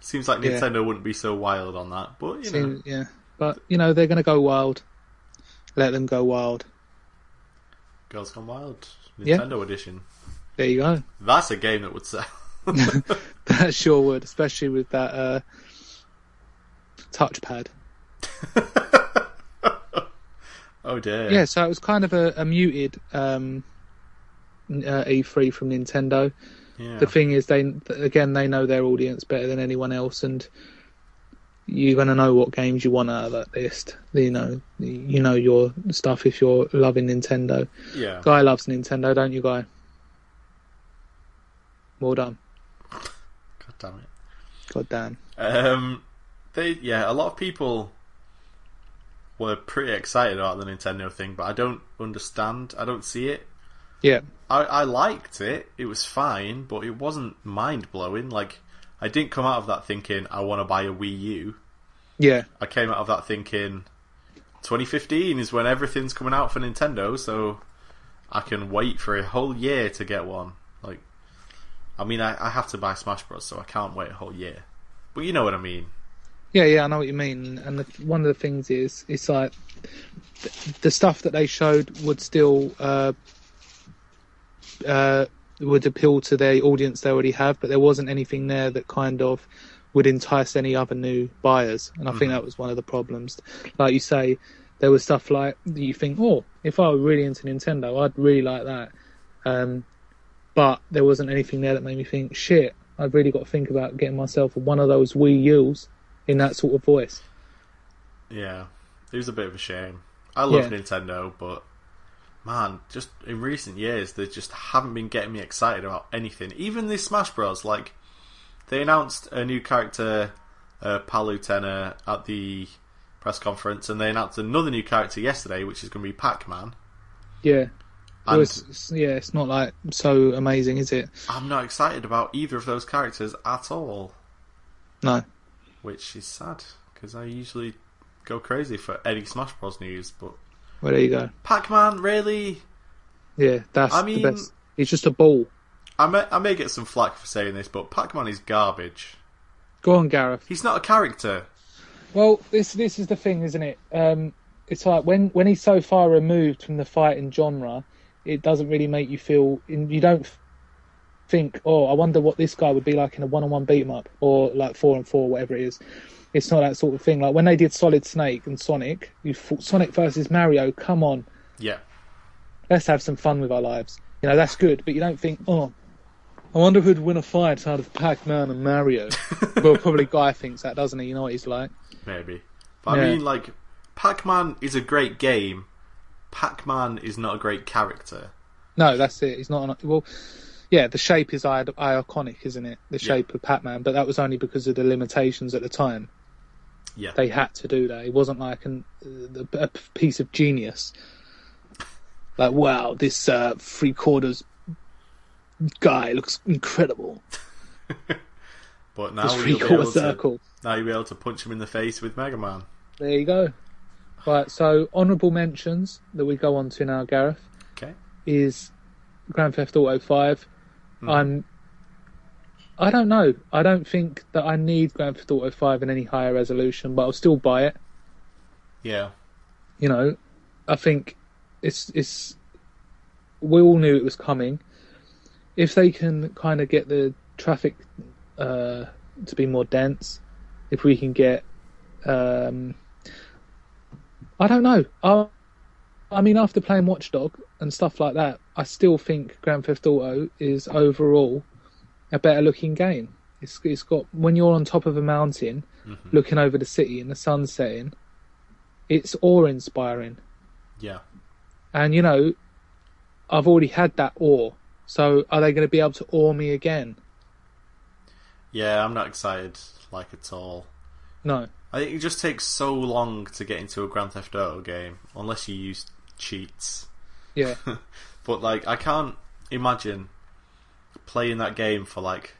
Seems like Yeah. Nintendo wouldn't be so wild on that, but you know, yeah, but you know they're going to go wild. Let them go wild. Girls Gone Wild, Yeah. Nintendo edition. There you go. That's a game that would sell. That sure would, especially with that uh, touchpad. oh dear. Yeah, so it was kind of a, a muted um, uh, E3 from Nintendo. Yeah. The thing is, they again they know their audience better than anyone else, and you're going to know what games you want out of that list. You know, you know your stuff if you're loving Nintendo. yeah. Guy loves Nintendo, don't you, Guy? Well done. God damn it. God damn. Um, they yeah, a lot of people were pretty excited about the Nintendo thing, but I don't understand. I don't see it. Yeah, I, I liked it. It was fine, but it wasn't mind blowing. Like I didn't come out of that thinking I want to buy a Wii U. yeah, I came out of that thinking 2015 is when everything's coming out for Nintendo, so I can wait for a whole year to get one. Like, I mean, I, I have to buy Smash Bros, so I can't wait a whole year. But you know what I mean. yeah, yeah. I know what you mean. And the, one of the things is, it's like the, the stuff that they showed would still uh, uh, would appeal to their audience they already have, but there wasn't anything there that kind of would entice any other new buyers. And I think that was one of the problems. Like you say, there was stuff like that you think, oh, if I were really into Nintendo, I'd really like that. Um, but there wasn't anything there that made me think, shit, I've really got to think about getting myself one of those Wii U's in that sort of voice. Yeah, it was a bit of a shame. I love Yeah. Nintendo, but man, just in recent years, they just haven't been getting me excited about anything. Even this Smash Bros. Like, they announced a new character, uh, Palutena, at the press conference, and they announced another new character yesterday, which is going to be Pac-Man. Yeah. Well, And it's, it's- yeah, it's not like so amazing, is it? I'm not excited about either of those characters at all, No. which is sad because I usually go crazy for any Smash Bros. news. But Well, there you go. Pac-Man, really? Yeah, that's I mean- the best. It's just a ball. I may, I may get some flack for saying this, but Pac-Man is garbage. Go on, Gareth. He's not a character. Well, this this is the thing, isn't it? Um, it's like when when he's so far removed from the fighting genre, it doesn't really make you feel. You don't think, oh, I wonder what this guy would be like in a one-on-one beat 'em up, or like four and four, whatever it is. It's not that sort of thing. Like when they did Solid Snake and Sonic, you thought Sonic versus Mario. Come on, Yeah. let's have some fun with our lives. You know that's good, but you don't think, oh, I wonder who'd win a fight out of Pac-Man and Mario. well, probably Guy thinks that, doesn't he? You know what he's like. Maybe. But I mean, like, Pac Man is a great game. Pac Man is not a great character. No, that's it. He's not an, well. Yeah, the shape is i- iconic, isn't it? The Yeah. shape of Pac-Man, but that was only because of the limitations at the time. Yeah. They had to do that. It wasn't like an, uh, a piece of genius. Like, wow, this uh, three quarters guy looks incredible. But now you'll be able to, now you'll be able to punch him in the face with Mega Man. There you go. Right, so honourable mentions that we go on to now, Gareth, Okay. is Grand Theft Auto 5. I'm. I don't know. I don't think that I need Grand Theft Auto 5 in any higher resolution, but I'll still buy it. Yeah. You know, I think it's it's. We all knew it was coming. If they can kind of get the traffic uh, to be more dense, if we can get, um, I don't know. I, I mean, after playing Watchdog and stuff like that, I still think Grand Theft Auto is overall a better looking game. It's it's got when you're on top of a mountain, mm-hmm. looking over the city and the sun setting, it's awe inspiring. Yeah. And you know, I've already had that awe. So are they going to be able to awe me again? Yeah, I'm not excited like at all. No. I think it just takes so long to get into a Grand Theft Auto game unless you use cheats. Yeah. But like, I can't imagine playing that game for like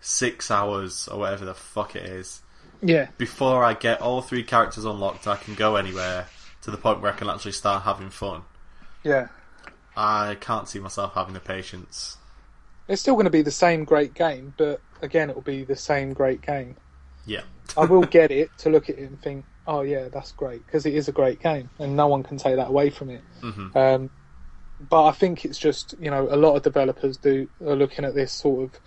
six hours or whatever the fuck it is yeah. before I get all three characters unlocked. I can go anywhere to the point where I can actually start having fun. Yeah. I can't see myself having the patience. It's still going to be the same great game, but again, it will be the same great game. Yeah, I will get it to look at it and think, oh yeah, that's great because it is a great game, and no one can take that away from it. Mhm. Um, but I think it's just you know a lot of developers do are looking at this sort of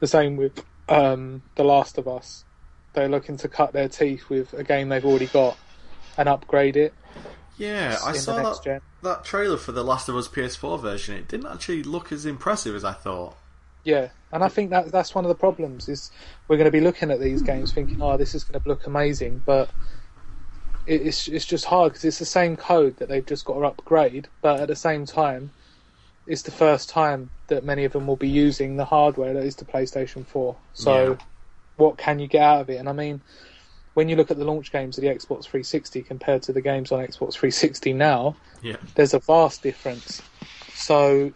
the same with um, The Last of Us. They're looking to cut their teeth with a game they've already got and upgrade it yeah. I saw that gen. that trailer for the Last of Us PS4 version. It didn't actually look as impressive as I thought. Yeah, and I think that that's one of the problems is we're going to be looking at these games thinking, oh, this is going to look amazing, but it's it's just hard because it's the same code that they've just got to upgrade, but at the same time, it's the first time that many of them will be using the hardware that is the PlayStation 4. So, Yeah. what can you get out of it? And I mean, when you look at the launch games of the Xbox 360 compared to the games on Xbox 360 now, Yeah, there's a vast difference. So,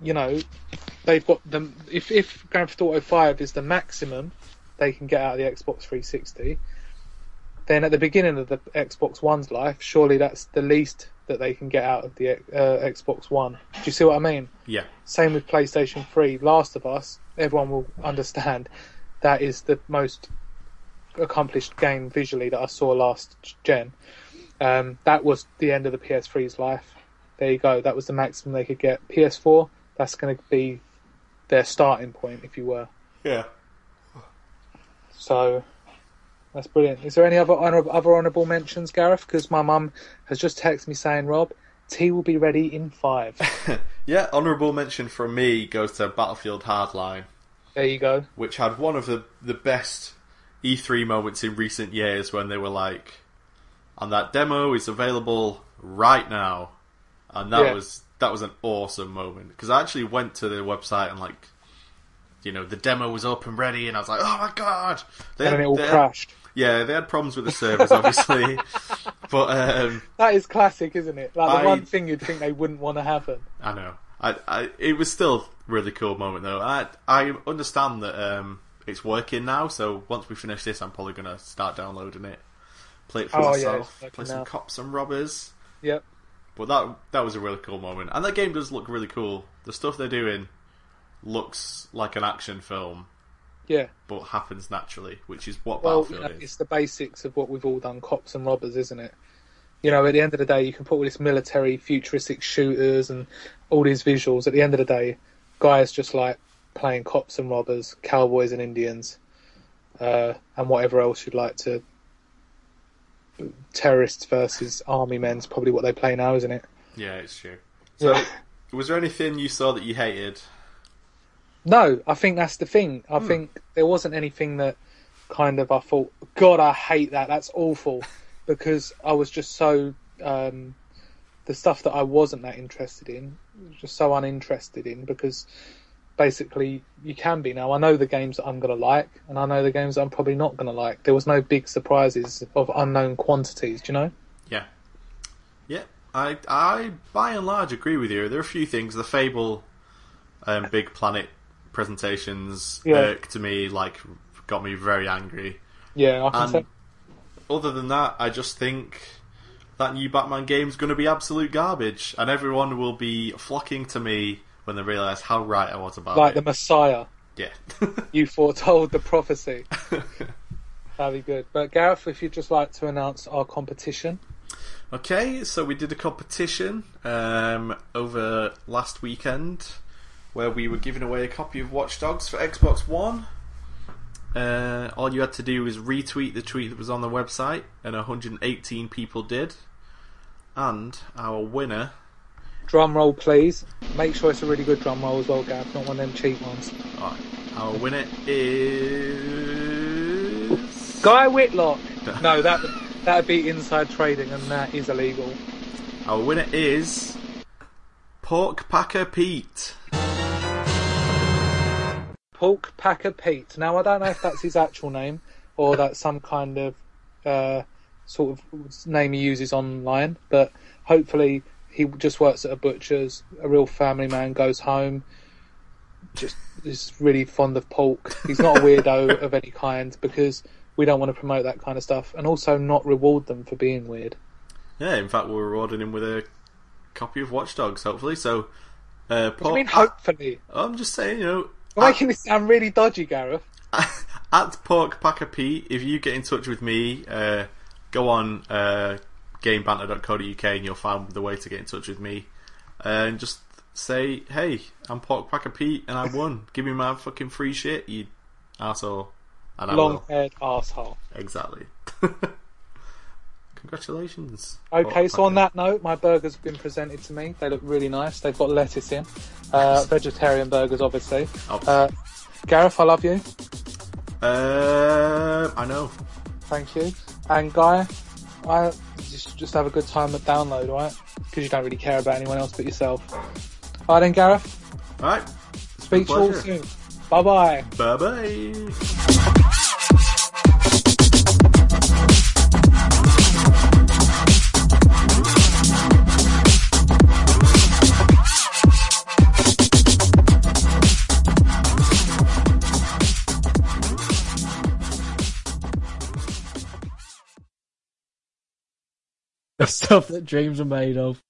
you know, they've got them. If if Grand Theft Auto Five is the maximum they can get out of the Xbox 360, then at the beginning of the Xbox One's life, surely that's the least that they can get out of the uh, Xbox One. Do you see what I mean? yeah, Same with PlayStation 3. Last of Us, everyone will understand that is the most accomplished game visually that I saw last gen. Um, that was the end of the PS3's life. There you go. That was the maximum they could get. PS4, that's going to be their starting point, if you were. yeah. So that's brilliant. Is there any other honor- other honourable mentions, Gareth? Because my mum has just texted me saying, Rob, tea will be ready in five. Yeah, honourable mention from me goes to Battlefield Hardline, there you go. which had one of the, the best E3 moments in recent years when they were like, and that demo is available right now. And that Yeah. was that was an awesome moment because I actually went to the website and like, you know, the demo was up and ready, and I was like, oh my god! They And then it all had- crashed. Yeah, they had problems with the servers, obviously, but um, That is classic, isn't it? Like the I- one thing you'd think they wouldn't want to happen. I know. I, I, it was still a really cool moment though. I, I understand that um, it's working now. So once we finish this, I'm probably gonna start downloading it, play it for Oh, myself, working play some now. cops and robbers. Yep. But that that was a really cool moment, and that game does look really cool. The stuff they're doing looks like an action film, Yeah. but happens naturally, which is what Well, you Battlefield know, is. it's the basics of what we've all done, cops and robbers, isn't it? You know, at the end of the day, you can put all this military, futuristic shooters and all these visuals. At the end of the day, guys just like playing cops and robbers, cowboys and Indians, uh, and whatever else you'd like to. Terrorists versus army men's probably what they play now, isn't it? Yeah, it's true. So, Yeah. was there anything you saw that you hated? No, I think that's the thing. I think there wasn't anything that kind of I thought, God, I hate that. That's awful, because I was just so um, the stuff that I wasn't that interested in, just so uninterested in, because basically you can be now. I know the games that I'm gonna like, and I know the games that I'm probably not gonna like. There was no big surprises of unknown quantities. Do you know? Yeah. Yeah, I, I by and large agree with you. There are a few things. The Fable um, Big Planet presentations Yeah. irked to me, like, got me very angry. Yeah, I can And say. other than that, I just think that new Batman game is going to be absolute garbage, and everyone will be flocking to me when they realise how right I was about it. Like the. Messiah, Yeah. you foretold the prophecy. That'd be good. But Gareth, if you'd just like to announce our competition. Okay, so we did a competition um, over last weekend where we were giving away a copy of Watch Dogs for Xbox One. Uh, all you had to do was retweet the tweet that was on the website, and 118 people did. And our winner, Drum roll, please. Make sure it's a really good drum roll as well, Gareth, not one of them cheap ones. alright, our winner is Guy Whitlock. No, that that'd be inside trading, and that is illegal. our winner is Pork Packer Pete. Pork Packer Pete. Now I don't know if that's his actual name or that's some kind of uh, sort of name he uses online, but hopefully he just works at a butcher's, a real family man, goes home, just is really fond of pork. He's not a weirdo of any kind because we don't want to promote that kind of stuff and also not reward them for being weird. Yeah, in fact, we're rewarding him with a copy of Watch Dogs, hopefully. So, uh, What do you mean, hopefully? I'm just saying, you know, You're making this sound really dodgy, Gareth. at Pork Packer Pete, if you get in touch with me, uh, go on uh, gamebanter.co.uk and you'll find the way to get in touch with me. And just say, hey, I'm Pork Packer Pete and I won. Give me my fucking free shit, you asshole. And I Long haired asshole. Exactly. Congratulations. Okay, Pork so on that note, my burgers have been presented to me. They look really nice. They've got lettuce in. Uh, vegetarian burgers, obviously. Obviously. Uh, Gareth, I love you. Uh, I know. Thank you. And Guy, I just just have a good time at download, right? Because you don't really care about anyone else but yourself. Alright then, Gareth. Alright. Speak to you all soon. Bye bye. Bye bye. The stuff that dreams are made of.